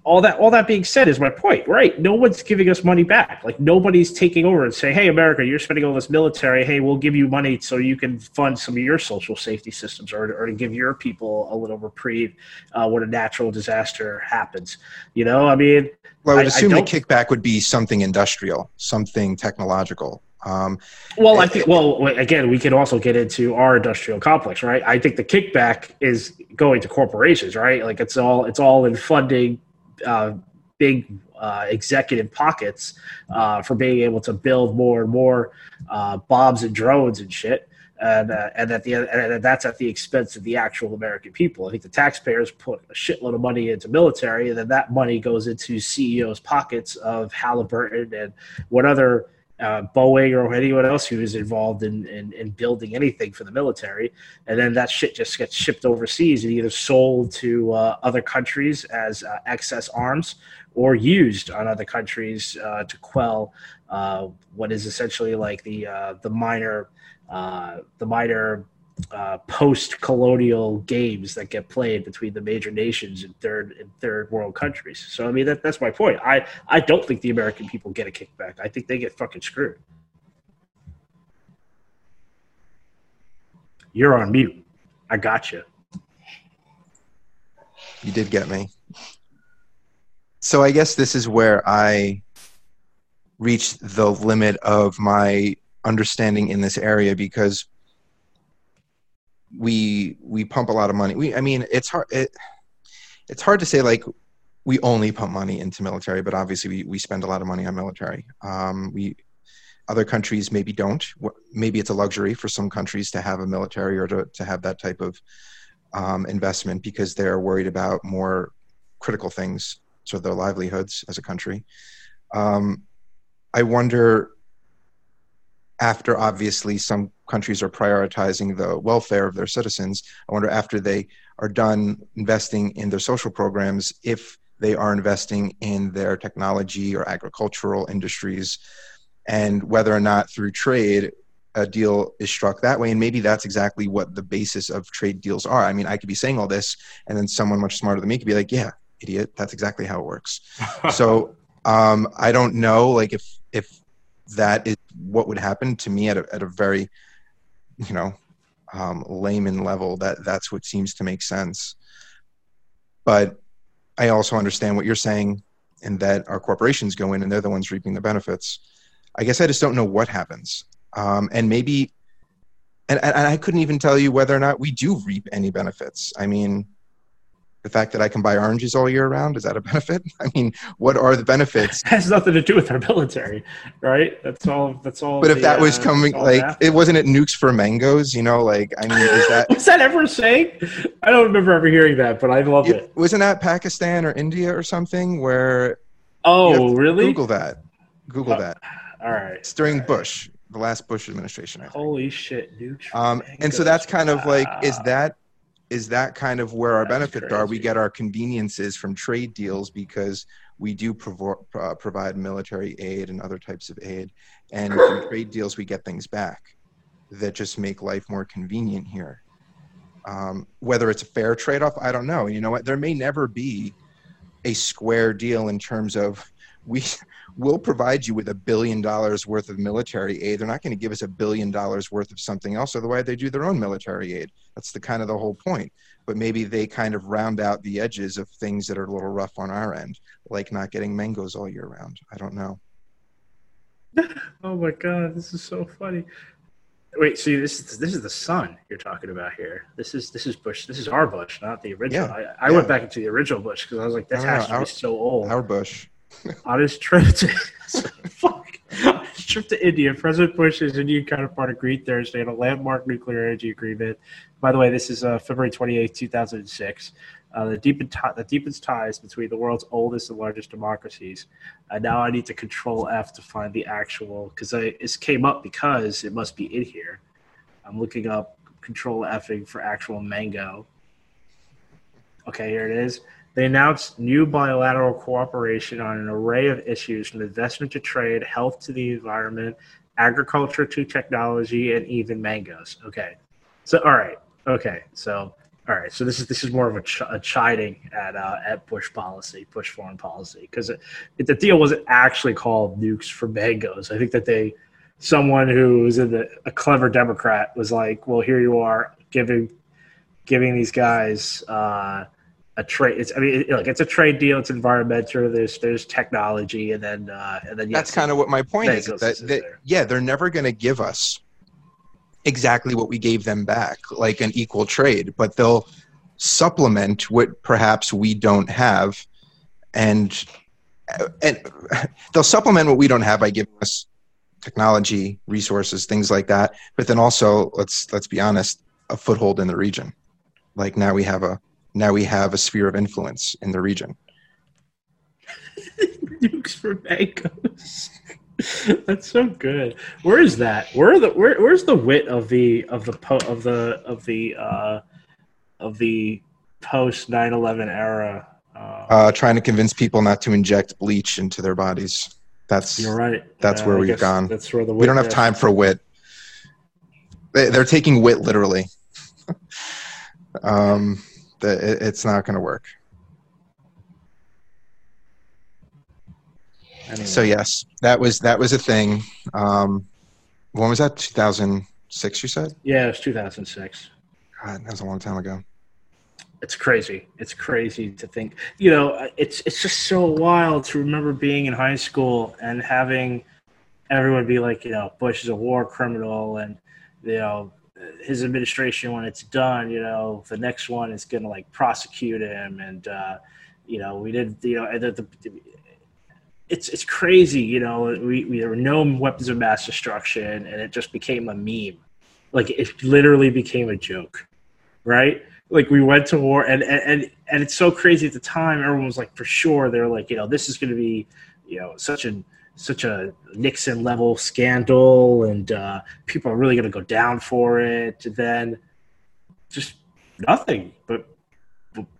all that all that being said is my point right no one's giving us money back like nobody's taking over and saying hey america you're spending all this military hey we'll give you money so you can fund some of your social safety systems or, or to give your people a little reprieve uh, when a natural disaster happens you know i mean well i would assume I the kickback would be something industrial something technological um, well, I think. Well, again, we can also get into our industrial complex, right? I think the kickback is going to corporations, right? Like it's all it's all in funding uh, big uh, executive pockets uh, for being able to build more and more uh, bombs and drones and shit. And, uh, and at the and that's at the expense of the actual American people. I think the taxpayers put a shitload of money into military, and then that money goes into CEOs' pockets of Halliburton and what other uh, Boeing or anyone else who is involved in, in, in, building anything for the military. And then that shit just gets shipped overseas and either sold to uh, other countries as uh, excess arms or used on other countries uh, to quell uh, what is essentially like the, uh, the minor, the minor uh, post-colonial games that get played between the major nations in third and third world countries. So I mean that that's my point. I I don't think the American people get a kickback. I think they get fucking screwed. You're on mute. I got you. You did get me. So I guess this is where I reached the limit of my understanding in this area because we we pump a lot of money. We I mean it's hard it, it's hard to say like we only pump money into military, but obviously we, we spend a lot of money on military. Um, we other countries maybe don't. Maybe it's a luxury for some countries to have a military or to, to have that type of um, investment because they're worried about more critical things to their livelihoods as a country. Um, I wonder after obviously some countries are prioritizing the welfare of their citizens, I wonder after they are done investing in their social programs, if they are investing in their technology or agricultural industries, and whether or not through trade a deal is struck that way. And maybe that's exactly what the basis of trade deals are. I mean, I could be saying all this, and then someone much smarter than me could be like, yeah, idiot, that's exactly how it works. so um, I don't know, like if if that is what would happen to me at a, at a very you know um, layman level that that's what seems to make sense. But i also understand what you're saying and that our corporations go in and they're the ones reaping the benefits. I guess i just don't know what happens. Um, and maybe and, and i couldn't even tell you whether or not we do reap any benefits. I mean the fact that I can buy oranges all year round is that a benefit? I mean, what are the benefits? It has nothing to do with our military, right? That's all. That's all. But if that was uh, coming, like, it wasn't it nukes for mangoes, you know? Like, I mean, is that was that ever saying? I don't remember ever hearing that, but I love it. it. Wasn't that Pakistan or India or something where? Oh, really? Google that. Google uh, that. All right. It's during right. Bush, the last Bush administration. Holy shit, nukes. Um, and so that's kind of like, is that is that kind of where our benefits are. We get our conveniences from trade deals because we do provo- uh, provide military aid and other types of aid. And from trade deals, we get things back that just make life more convenient here. Um, whether it's a fair trade off, I don't know. You know what? There may never be a square deal in terms of we will provide you with a billion dollars worth of military aid. They're not going to give us a billion dollars worth of something else. Otherwise, they do their own military aid. That's the kind of the whole point. But maybe they kind of round out the edges of things that are a little rough on our end, like not getting mangoes all year round. I don't know. oh my god, this is so funny. Wait, see, this is this is the son you're talking about here. This is this is Bush. This is our Bush, not the original. Yeah, I, I yeah. went back into the original Bush because I was like, no, has to be so old. Our Bush. On his trip to fuck, on his trip to India, President Bush's Indian counterpart agreed Thursday on a landmark nuclear energy agreement. By the way, this is uh, February 28, 2006. Uh, that, deepened that deepens ties between the world's oldest and largest democracies. Uh, now I need to control F to find the actual because this came up because it must be in here. I'm looking up control Fing for actual mango. Okay, here it is. They announced new bilateral cooperation on an array of issues from investment to trade, health to the environment, agriculture to technology, and even mangoes. Okay, so all right, okay, so all right, so this is this is more of a, ch- a chiding at uh, at Bush policy, Bush foreign policy, because the deal wasn't actually called nukes for mangoes. I think that they, someone who was the, a clever Democrat was like, well, here you are giving giving these guys. Uh, a trade. It's I mean, it, look, it's a trade deal. It's environmental. There's there's technology, and then uh, and then That's kind of what my point is. That, is that yeah, they're never going to give us exactly what we gave them back, like an equal trade, but they'll supplement what perhaps we don't have, and and they'll supplement what we don't have by giving us technology, resources, things like that. But then also, let's let's be honest, a foothold in the region. Like now we have a now we have a sphere of influence in the region. nukes for mangoes. That's so good. Where is that? Where are the where, where's the wit of the of the po- of the of the uh, of the post 9/11 era? Uh, Uh, trying to convince people not to inject bleach into their bodies. That's you're right. that's where I we've gone. That's where the we don't have wit- time for wit. They, they're taking wit literally. um, it's not going to work. Anyway. So yes, that was that was a thing. Um, when was that? Two thousand six. You said? yeah, it was 2006. God, that was a long time ago. it's crazy. It's crazy to think. You know, it's it's just so wild to remember being in high school and having everyone be like, you know, Bush is a war criminal, and you know, his administration when it's done, you know, the next one is going to like prosecute him, and uh, you know, we did, you know, the, the, it's it's crazy. You know, we, we there were no weapons of mass destruction, and it just became a meme. Like it literally became a joke, right? like we went to war and, and and it's so crazy at the time everyone was like for sure they're like you know this is going to be you know such a such a nixon level scandal and uh, people are really going to go down for it then just nothing but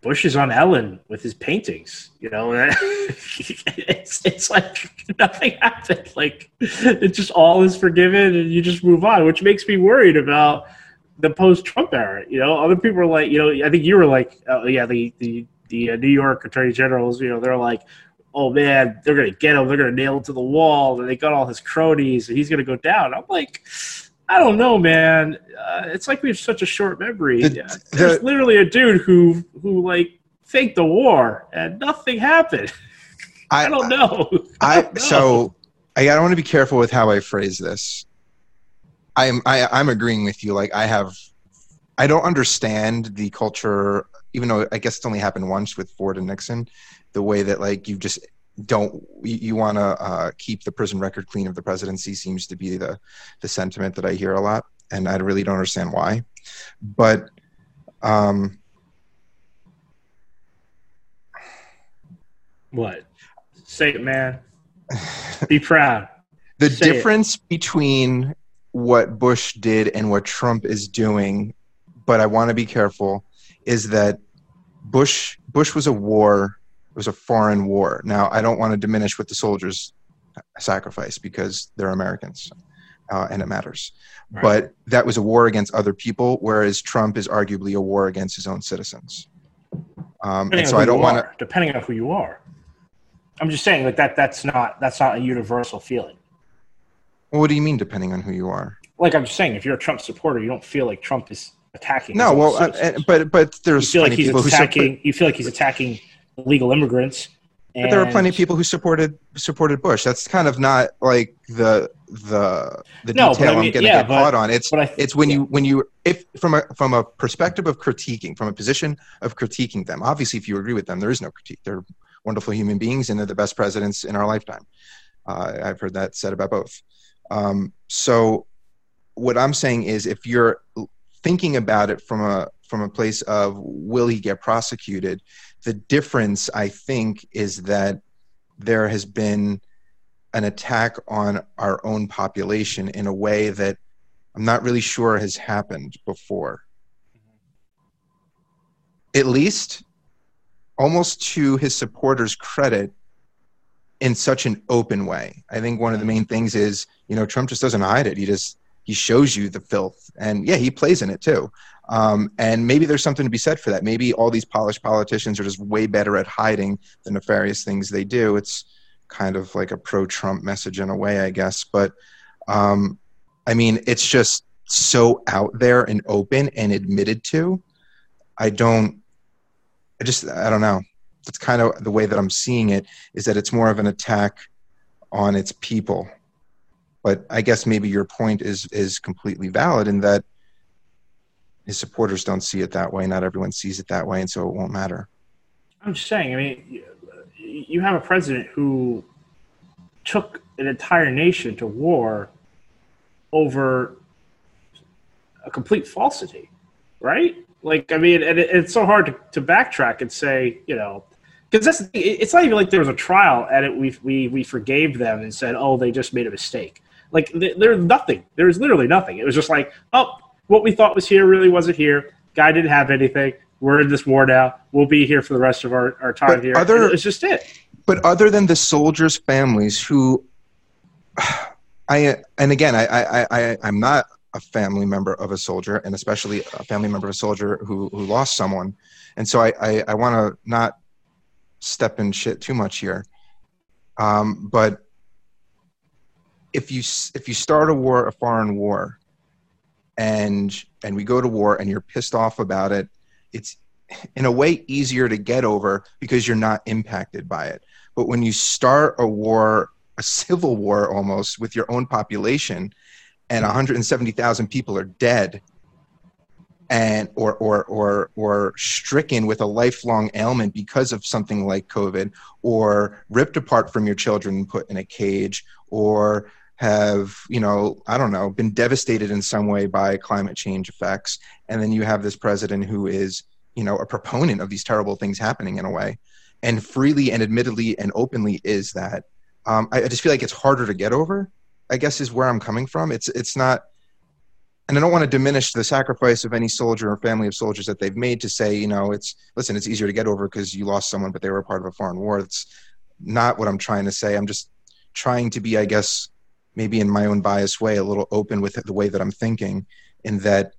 bush is on ellen with his paintings you know it's, it's like nothing happened like it just all is forgiven and you just move on which makes me worried about the post-Trump era. You know, other people are like, you know, I think you were like, uh, yeah, the the the uh, New York Attorney Generals. You know, they're like, oh man, they're gonna get him. They're gonna nail him to the wall. And they got all his cronies, and he's gonna go down. I'm like. I don't know, man. Uh, it's like we have such a short memory. The- Yeah, There's the- literally a dude who who like faked the war and nothing happened. I, don't know. I don't know. so I, I want to be careful with how I phrase this. I'm I, I'm agreeing with you. Like I have, I don't understand the culture, even though I guess it's only happened once with Ford and Nixon. The way that like you just don't you, you want to uh, keep the prison record clean of the presidency seems to be the the sentiment that I hear a lot, and I really don't understand why. But um, what? Say it, man. Be proud. the Say it. difference between what Bush did and what Trump is doing, but I want to be careful, is that Bush Bush was a war. It was a foreign war. Now I don't want to diminish what the soldiers sacrifice because they're Americans, uh, and it matters. Right. But that was a war against other people, whereas Trump is arguably a war against his own citizens. Um, and so I don't you want to. depending on who you are. I'm just saying like that that's not that's not a universal feeling. What do you mean, depending on who you are? Like I'm just saying, if you're a Trump supporter, you don't feel like Trump is attacking. No, well, uh, uh, but but you there's feel like he's who support- attacking. You feel like he's attacking illegal immigrants. And but there were plenty of people who supported supported Bush. That's kind of not like the the the no, detail I am going to get caught on. It's th- it's when yeah. you when you if from a from a perspective of critiquing, from a position of critiquing them. Obviously, if you agree with them, there is no critique. They're wonderful human beings, and they're the best presidents in our lifetime. Uh, I've heard that said about both. Um, so, what I'm saying is, if you're thinking about it from a from a place of will he get prosecuted, the difference I think is that there has been an attack on our own population in a way that I'm not really sure has happened before. At least, almost to his supporters' credit, in such an open way. I think one of the main things is, you know, Trump just doesn't hide it. He just he shows you the filth, and yeah, he plays in it too. Um, and maybe there's something to be said for that. Maybe all these polished politicians are just way better at hiding the nefarious things they do. It's kind of like a pro-Trump message in a way, I guess. But um, I mean, it's just so out there and open and admitted to. I don't. I just. I don't know that's kind of the way that I'm seeing it is that it's more of an attack on its people. But I guess maybe your point is is completely valid in that his supporters don't see it that way. Not everyone sees it that way, and so it won't matter. I'm just saying. I mean, you have a president who took an entire nation to war over a complete falsity, right? Like, I mean, and it's so hard to, to backtrack and say, you know, because that's it's not even like there was a trial and it we we we forgave them and said oh they just made a mistake like there's nothing there's literally nothing it was just like oh what we thought was here really wasn't here. Guy didn't have anything. We're in this war now. We'll be here for the rest of our, our time but here. other, it's just it. But other than the soldiers families who i and again I, I i i'm not a family member of a soldier and especially a family member of a soldier who who lost someone. And so i i, I want to not step in shit too much here. Um, but if you if you start a war, a foreign war, and and we go to war, and you're pissed off about it, it's in a way easier to get over because you're not impacted by it. But when you start a war, a civil war almost with your own population, and 170,000 people are dead, and or or or or stricken with a lifelong ailment because of something like COVID, or ripped apart from your children and put in a cage, or have you know I don't know been devastated in some way by climate change effects, and then you have this president who is you know a proponent of these terrible things happening in a way, and freely and admittedly and openly is that. Um, I, I just feel like it's harder to get over. I guess is where I'm coming from. It's it's not and I don't want to diminish the sacrifice of any soldier or family of soldiers that they've made to say, you know, it's listen, it's easier to get over because you lost someone, but they were a part of a foreign war. That's not what I'm trying to say. I'm just trying to be, I guess, maybe in my own biased way, a little open with the way that I'm thinking, in that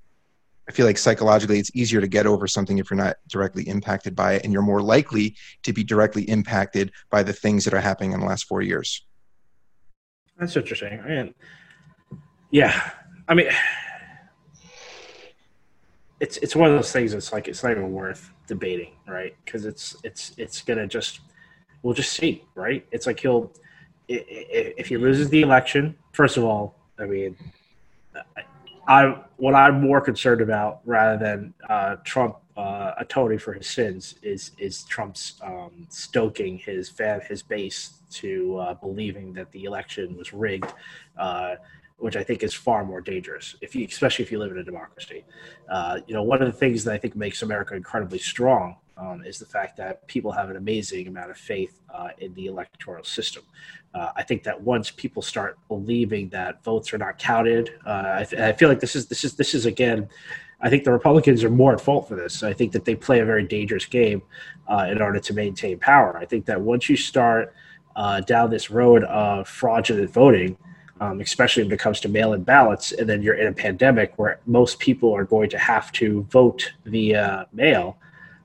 I feel like psychologically it's easier to get over something if you're not directly impacted by it, and you're more likely to be directly impacted by the things that are happening in the last four years. That's interesting. Mean, yeah, I mean it's it's one of those things. It's like it's not even worth debating, right? Because it's it's it's gonna just we'll just see, right? It's like he'll if he loses the election. First of all, I mean, I what I'm more concerned about rather than uh, Trump uh, atoning for his sins is is Trump's um, stoking his fan his base to uh, believing that the election was rigged uh, which I think is far more dangerous, if you, especially if you live in a democracy. Uh, you know, one of the things that I think makes America incredibly strong um, is the fact that people have an amazing amount of faith uh, in the electoral system. Uh, I think that once people start believing that votes are not counted, uh, I, th- I, feel like this is this is this is again. I think the Republicans are more at fault for this. I think that they play a very dangerous game uh, in order to maintain power. I think that once you start uh, down this road of fraudulent voting, um, especially when it comes to mail-in ballots, and then you're in a pandemic where most people are going to have to vote via mail.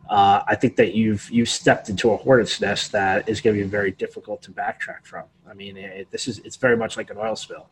Uh, I think that you've you've stepped into a hornet's nest that is going to be very difficult to backtrack from. I mean, it, this is it's very much like an oil spill.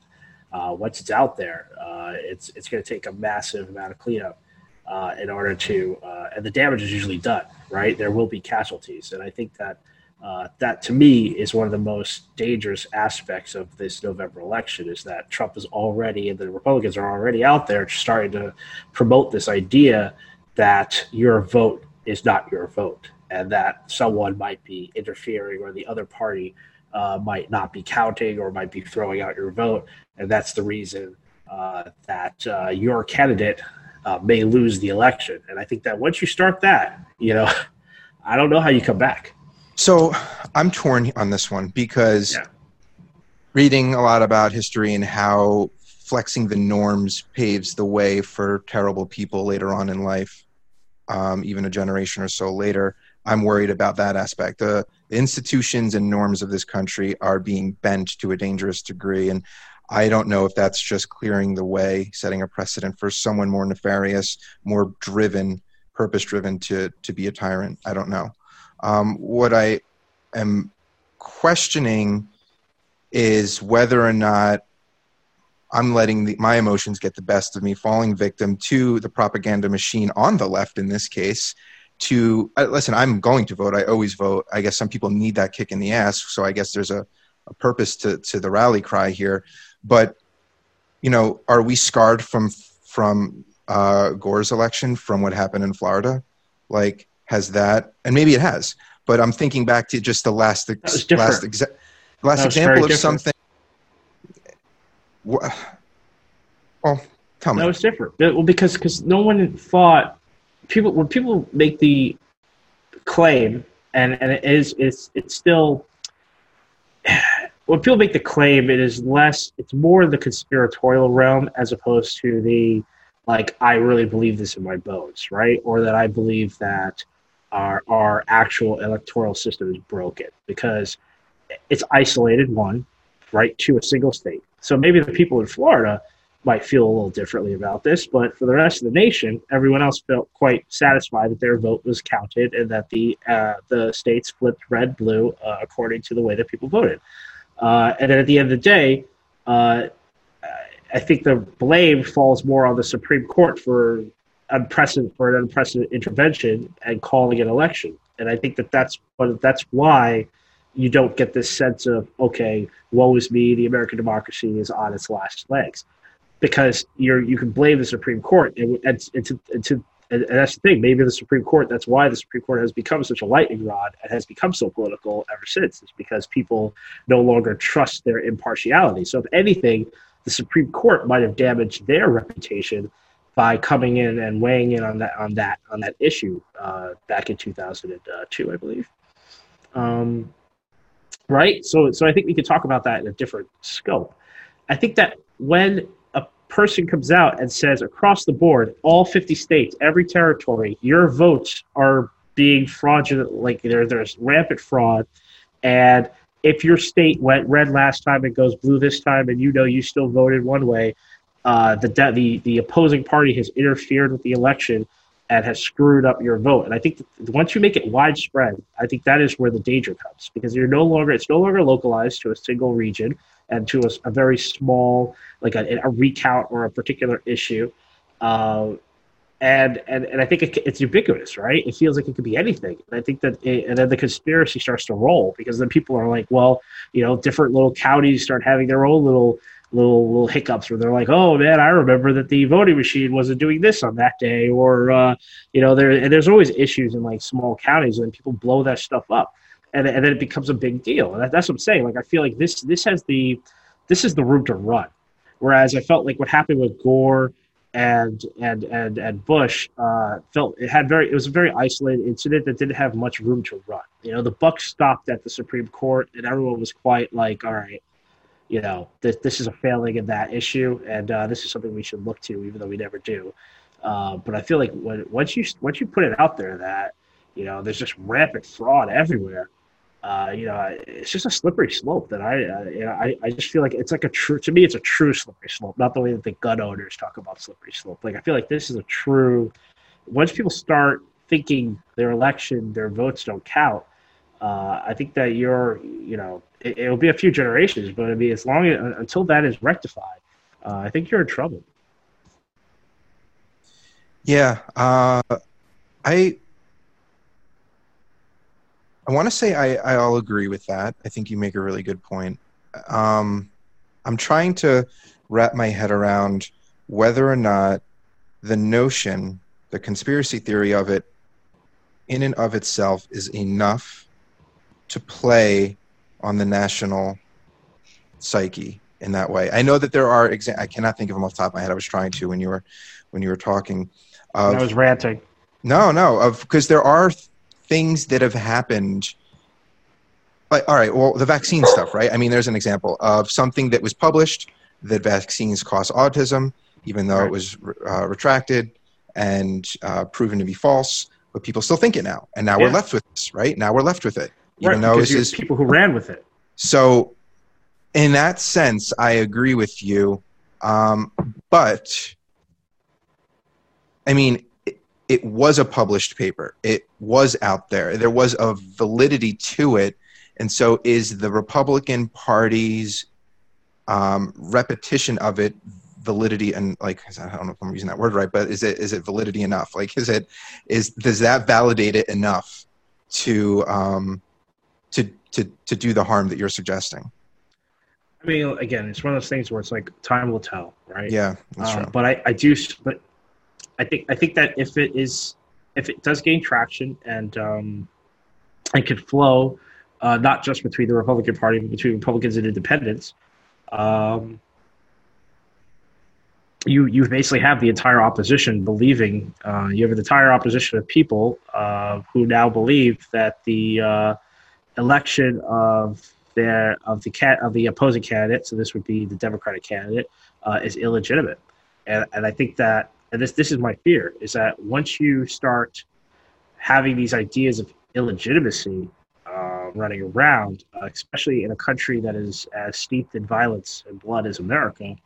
Uh, once it's out there, uh, it's it's going to take a massive amount of cleanup uh, in order to, uh, and the damage is usually done. Right, there will be casualties, and I think that Uh, that to me is one of the most dangerous aspects of this November election is that Trump is already and the Republicans are already out there starting to promote this idea that your vote is not your vote and that someone might be interfering or the other party uh, might not be counting or might be throwing out your vote. And that's the reason uh, that uh, your candidate uh, may lose the election. And I think that once you start that, you know, I don't know how you come back. So I'm torn on this one because yeah. reading a lot about history and how flexing the norms paves the way for terrible people later on in life, um, even a generation or so later. I'm worried about that aspect. The, institutions and norms of this country are being bent to a dangerous degree. And I don't know if that's just clearing the way, setting a precedent for someone more nefarious, more driven, purpose driven to, to be a tyrant. I don't know. Um, what I am questioning is whether or not I'm letting the, my emotions get the best of me, falling victim to the propaganda machine on the left in this case, to uh, listen i'm going to vote. I always vote. I guess some people need that kick in the ass. So i guess there's a, a purpose to, to the rally cry here. But you know are we scarred from from uh, gore's election from what happened in florida? Like has that and maybe it has but i'm thinking back to just the last last, exa- last example of something well oh, tell me. That was different. Well because because no one thought people when people make the claim and and it is it's it's still when people make the claim it is less it's more the conspiratorial realm as opposed to the like i really believe this in my bones right? Or that i believe that our our actual electoral system is broken. Because it's isolated one right to a single state so maybe the people in florida might feel a little differently about this, but for the rest of the nation, everyone else felt quite satisfied that their vote was counted and that the uh, the states flipped red blue uh, according to the way that people voted. Uh, and then at the end of the day, uh, I think the blame falls more on the Supreme Court for unprecedented for an unprecedented intervention and calling an election. And I think that that's that's why you don't get this sense of okay, woe is me, the American democracy is on its last legs because you're you can blame the Supreme Court and, and, and, to, and, to, and that's the thing. Maybe the Supreme Court. That's why the Supreme Court has become such a lightning rod and has become so political ever since. It's because people no longer trust their impartiality. So if anything, the Supreme Court might have damaged their reputation by coming in and weighing in on that on that on that issue uh, back in 2002, I believe. Um, right. So so I think we could talk about that in a different scope. I think that when a person comes out and says across the board, all 50 states, every territory, your votes are being fraudulent, like there, there's rampant fraud. And if your state went red last time and goes blue this time, and you know you still voted one way, uh, the, the, the opposing party has interfered with the election and has screwed up your vote. And I think once you make it widespread, I think that is where the danger comes because you're no longer it's no longer localized to a single region and to a, a very small like a, a, recount or a particular issue. Uh, and, and and I think it, it's ubiquitous, right? It feels like it could be anything. And I think that, it, and then the conspiracy starts to roll because then people are like, well, you know, different little counties start having their own little little little hiccups where they're like, "Oh man, I remember that the voting machine wasn't doing this on that day," or uh, you know, there there's always issues in like small counties and people blow that stuff up, and and then it becomes a big deal. And that, that's what I'm saying. Like I feel like this this has the this is the room to run, whereas I felt like what happened with Gore and and and and Bush uh, felt it had very it was a very isolated incident that didn't have much room to run. You know, the buck stopped at the Supreme Court, and everyone was quite like, "All right." You know, this, this is a failing in that issue, and uh, this is something we should look to, even though we never do. Uh, but I feel like when, once you once you put it out there that you know there's just rampant fraud everywhere, uh, you know, it's just a slippery slope that I, uh, you know, I, I just feel like it's like a true, to me, it's a true slippery slope, not the way that the gun owners talk about slippery slope. Like, I feel like this is a true, once people start thinking their election, their votes don't count, uh, I think that you're, you know, it, will be a few generations, but I mean, as long as until that is rectified, uh, I think you're in trouble. Yeah, uh, I I want to say I, I all agree with that. I think you make a really good point. Um, I'm trying to wrap my head around whether or not the notion, the conspiracy theory of it, in and of itself, is enough to play on the national psyche in that way. I know that there are exa- I cannot think of them off the top of my head. I was trying to when you were when you were talking. Of, I was ranting. No, no, of because there are things that have happened. Like, all right, well, the vaccine stuff, right? I mean, there's an example of something that was published that vaccines cause autism, even though right. it was uh, retracted and uh, proven to be false. But people still think it now, and now yeah. we're left with this, right? Now we're left with it, even right, though this is people who ran with it. So, in that sense, I agree with you. Um, but I mean, it, it was a published paper. It was out there. There was a validity to it. And so, is the Republican Party's um, repetition of it validity and like I don't know if I'm using that word right, but is it is it validity enough? Like, is it is does that validate it enough to um, to to to do the harm that you're suggesting? I mean, again, it's one of those things where it's like time will tell, right? Yeah, um, but I, I do, but I think I think that if it is if it does gain traction and um, and can flow, uh, not just between the Republican Party, but between Republicans and Independents, um, you you basically have the entire opposition believing. Uh, you have an entire opposition of people uh, who now believe that the uh, election of their of the cat of the opposing candidate, so this would be the Democratic candidate, uh, is illegitimate, and and I think that and this this is my fear is that once you start having these ideas of illegitimacy uh, running around, uh, especially in a country that is as steeped in violence and blood as America,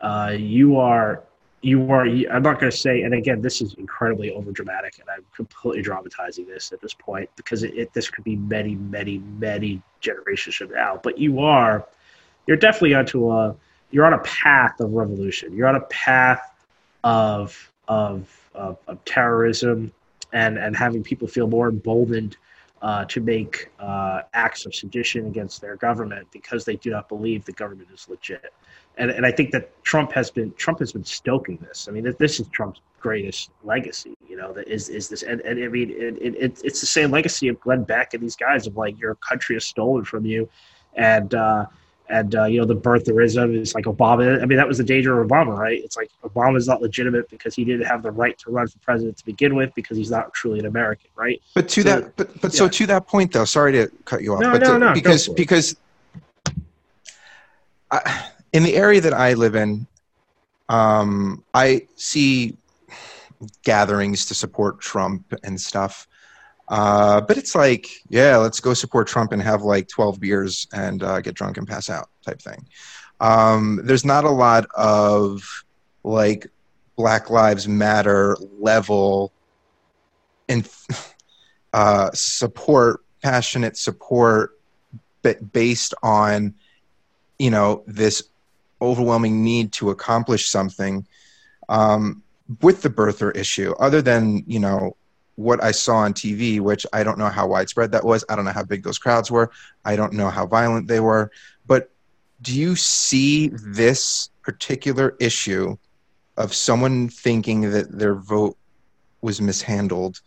uh, you are you are i'm not going to say and again this is incredibly over dramatic and i'm completely dramatizing this at this point because it, it, this could be many many many generations from now but you are you're definitely onto a you're on a path of revolution you're on a path of of of, of terrorism and and having people feel more emboldened uh, to make uh, acts of sedition against their government because they do not believe the government is legit. And, and I think that Trump has been Trump has been stoking this. I mean, this is Trump's greatest legacy. You know, that is is this, and, and I mean, it, it, it's the same legacy of Glenn Beck and these guys of like your country is stolen from you, and uh, and uh, you know the birtherism is like Obama. I mean, that was the danger of Obama, right? It's like Obama's not legitimate because he didn't have the right to run for president to begin with because he's not truly an American, right? But to so, that, but but yeah. so to that point, though. Sorry to cut you off. No, but no, to, no. Because because I, in the area that I live in, um, I see gatherings to support Trump and stuff. Uh, but it's like, yeah, let's go support Trump and have like 12 beers and uh, get drunk and pass out type thing. Um, there's not a lot of like Black Lives Matter level and uh, support, passionate support, but based on you know this overwhelming need to accomplish something um, with the birther issue, other than you know what I saw on TV, which I don't know how widespread that was. I don't know how big those crowds were. I don't know how violent they were. But do you see this particular issue of someone thinking that their vote was mishandled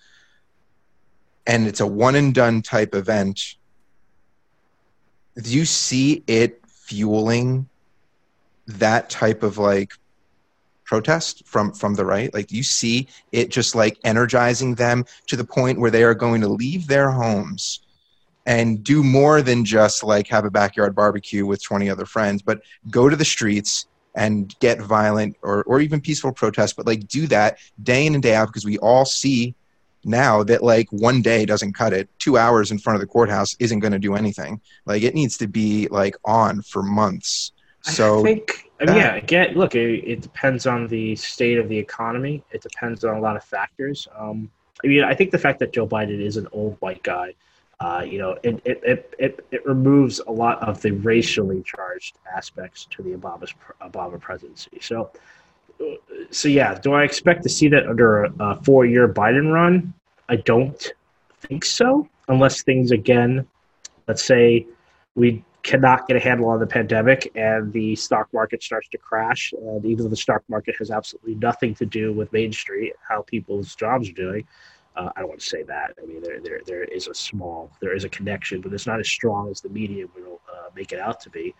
and it's a one and done type event? Do you see it fueling that type of like protest from from the right? Like you see it just like energizing them to the point where they are going to leave their homes and do more than just like have a backyard barbecue with 20 other friends but go to the streets and get violent or, or even peaceful protest but like do that day in and day out? Because we all see now that like one day doesn't cut it. Two hours in front of the courthouse isn't going to do anything. Like it needs to be like on for months so I think, I mean, yeah, again, look, it, it, depends on the state of the economy. It depends on a lot of factors. Um, I mean, I think the fact that Joe Biden is an old white guy, uh, you know, it, it, it, it, it removes a lot of the racially charged aspects to the Obama's Obama presidency. So, so yeah, do I expect to see that under a, a four-year Biden run? I don't think so. unless things again, let's say we cannot get a handle on the pandemic and the stock market starts to crash. And even though the stock market has absolutely nothing to do with Main Street, how people's jobs are doing, uh, I don't want to say that. I mean, there, there, there is a small, there is a connection, but it's not as strong as the media will uh, make it out to be.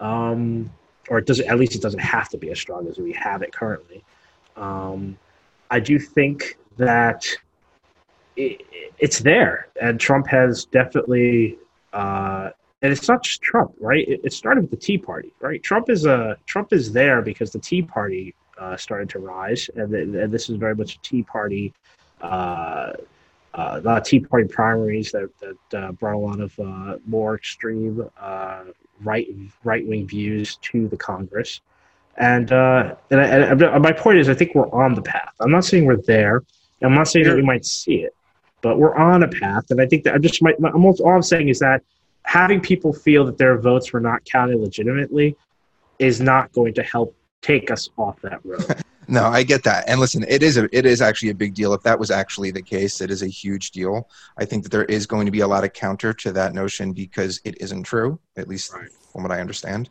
Um, or it doesn't, at least it doesn't have to be as strong as we have it currently. Um, I do think that it, it's there, and Trump has definitely, uh, and it's not just Trump, right? It, it, started with the Tea Party, right? Trump is a Trump is there because the Tea Party uh, started to rise, and, the, and, this is very much a Tea Party. Uh, uh, Tea Party primaries that, that uh, brought a lot of uh, more extreme uh, right right wing views to the Congress, and uh, and, I, and, my point is, I think we're on the path. I'm not saying we're there. I'm not saying that we might see it, but we're on a path. And I think that I'm just my, I'm all I'm saying is that having people feel that their votes were not counted legitimately is not going to help take us off that road. no, I get that. And listen, it is a it is actually a big deal. If that was actually the case, it is a huge deal. I think that there is going to be a lot of counter to that notion because it isn't true, at least right from what I understand.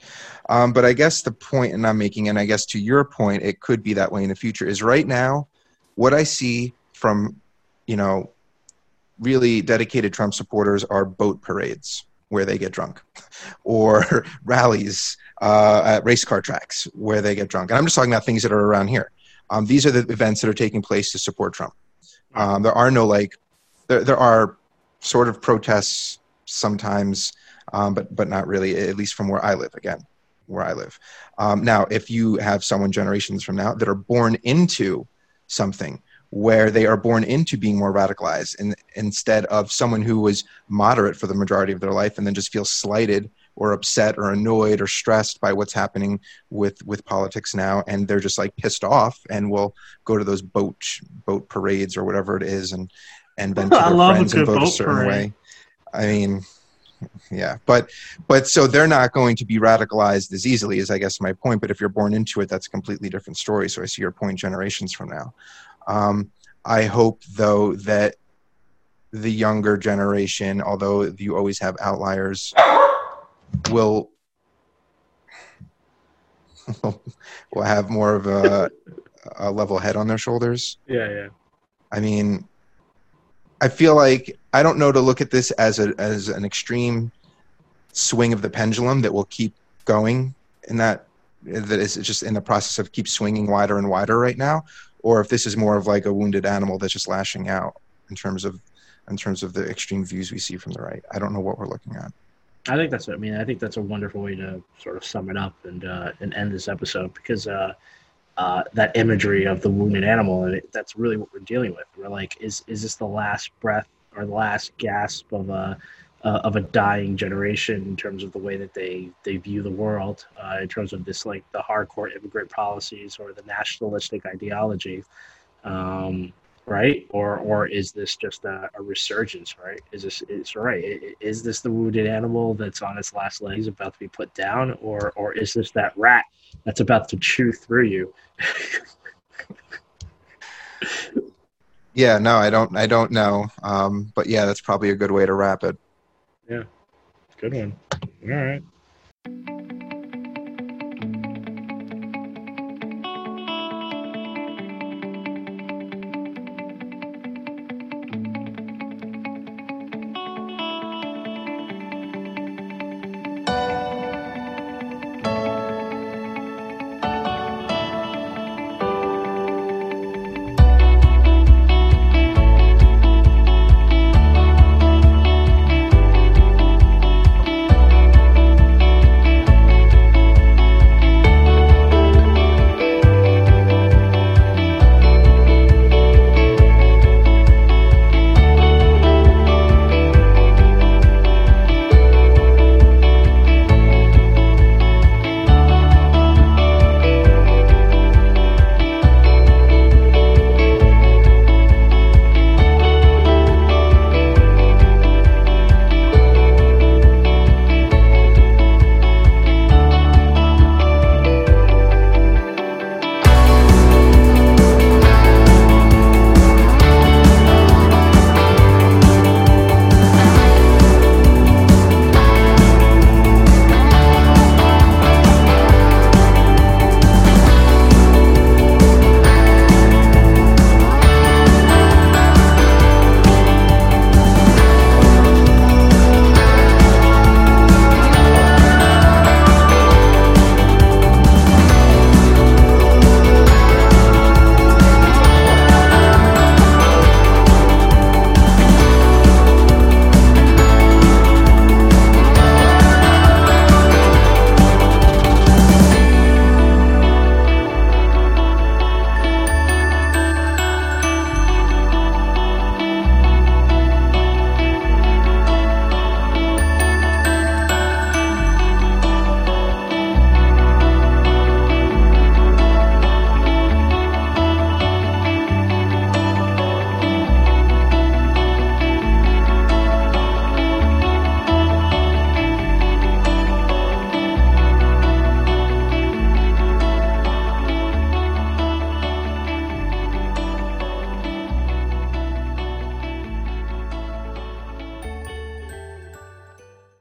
Um, but I guess the point, and I'm making, and I guess to your point, it could be that way in the future. Is right now, what I see from, you know, really dedicated Trump supporters are boat parades where they get drunk, or rallies uh, at race car tracks where they get drunk. And I'm just talking about things that are around here. Um, these are the events that are taking place to support Trump. Um, there are no like, there, there are sort of protests sometimes um, but but not really, at least from where I live. Again, where I live. Um, now, if you have someone generations from now that are born into something where they are born into being more radicalized, and instead of someone who was moderate for the majority of their life and then just feels slighted or upset or annoyed or stressed by what's happening with with politics now. And they're just like pissed off and will go to those boat boat parades or whatever it is and and vent to their friends and vote a certain parade. way i mean yeah. But but so they're not going to be radicalized as easily as i guess my point. But if you're born into it that's a completely different story. So i see your point generations from now um, i hope though that the younger generation although you always have outliers will will have more of a, a level head on their shoulders. Yeah yeah. I mean I feel like I don't know to look at this as a as an extreme swing of the pendulum that will keep going in that that is just in the process of keep swinging wider and wider right now, or if this is more of like a wounded animal that's just lashing out in terms of in terms of the extreme views we see from the right. I don't know what we're looking at. I think that's. I mean, I think that's a wonderful way to sort of sum it up and uh, and end this episode because uh, uh, that imagery of the wounded animal, and it, that's really what we're dealing with. We're like, is is this the last breath or the last gasp of a uh, of a dying generation in terms of the way that they they view the world, uh, in terms of this like the hardcore immigrant policies or the nationalistic ideology, um, right? Or or is this just a, a, resurgence, right? Is this is right? Is this the wounded animal that's on its last legs about to be put down, or or is this that rat that's about to chew through you. yeah, no, I don't. I don't know. Um, but yeah, that's probably a good way to wrap it. Yeah, good one. All right.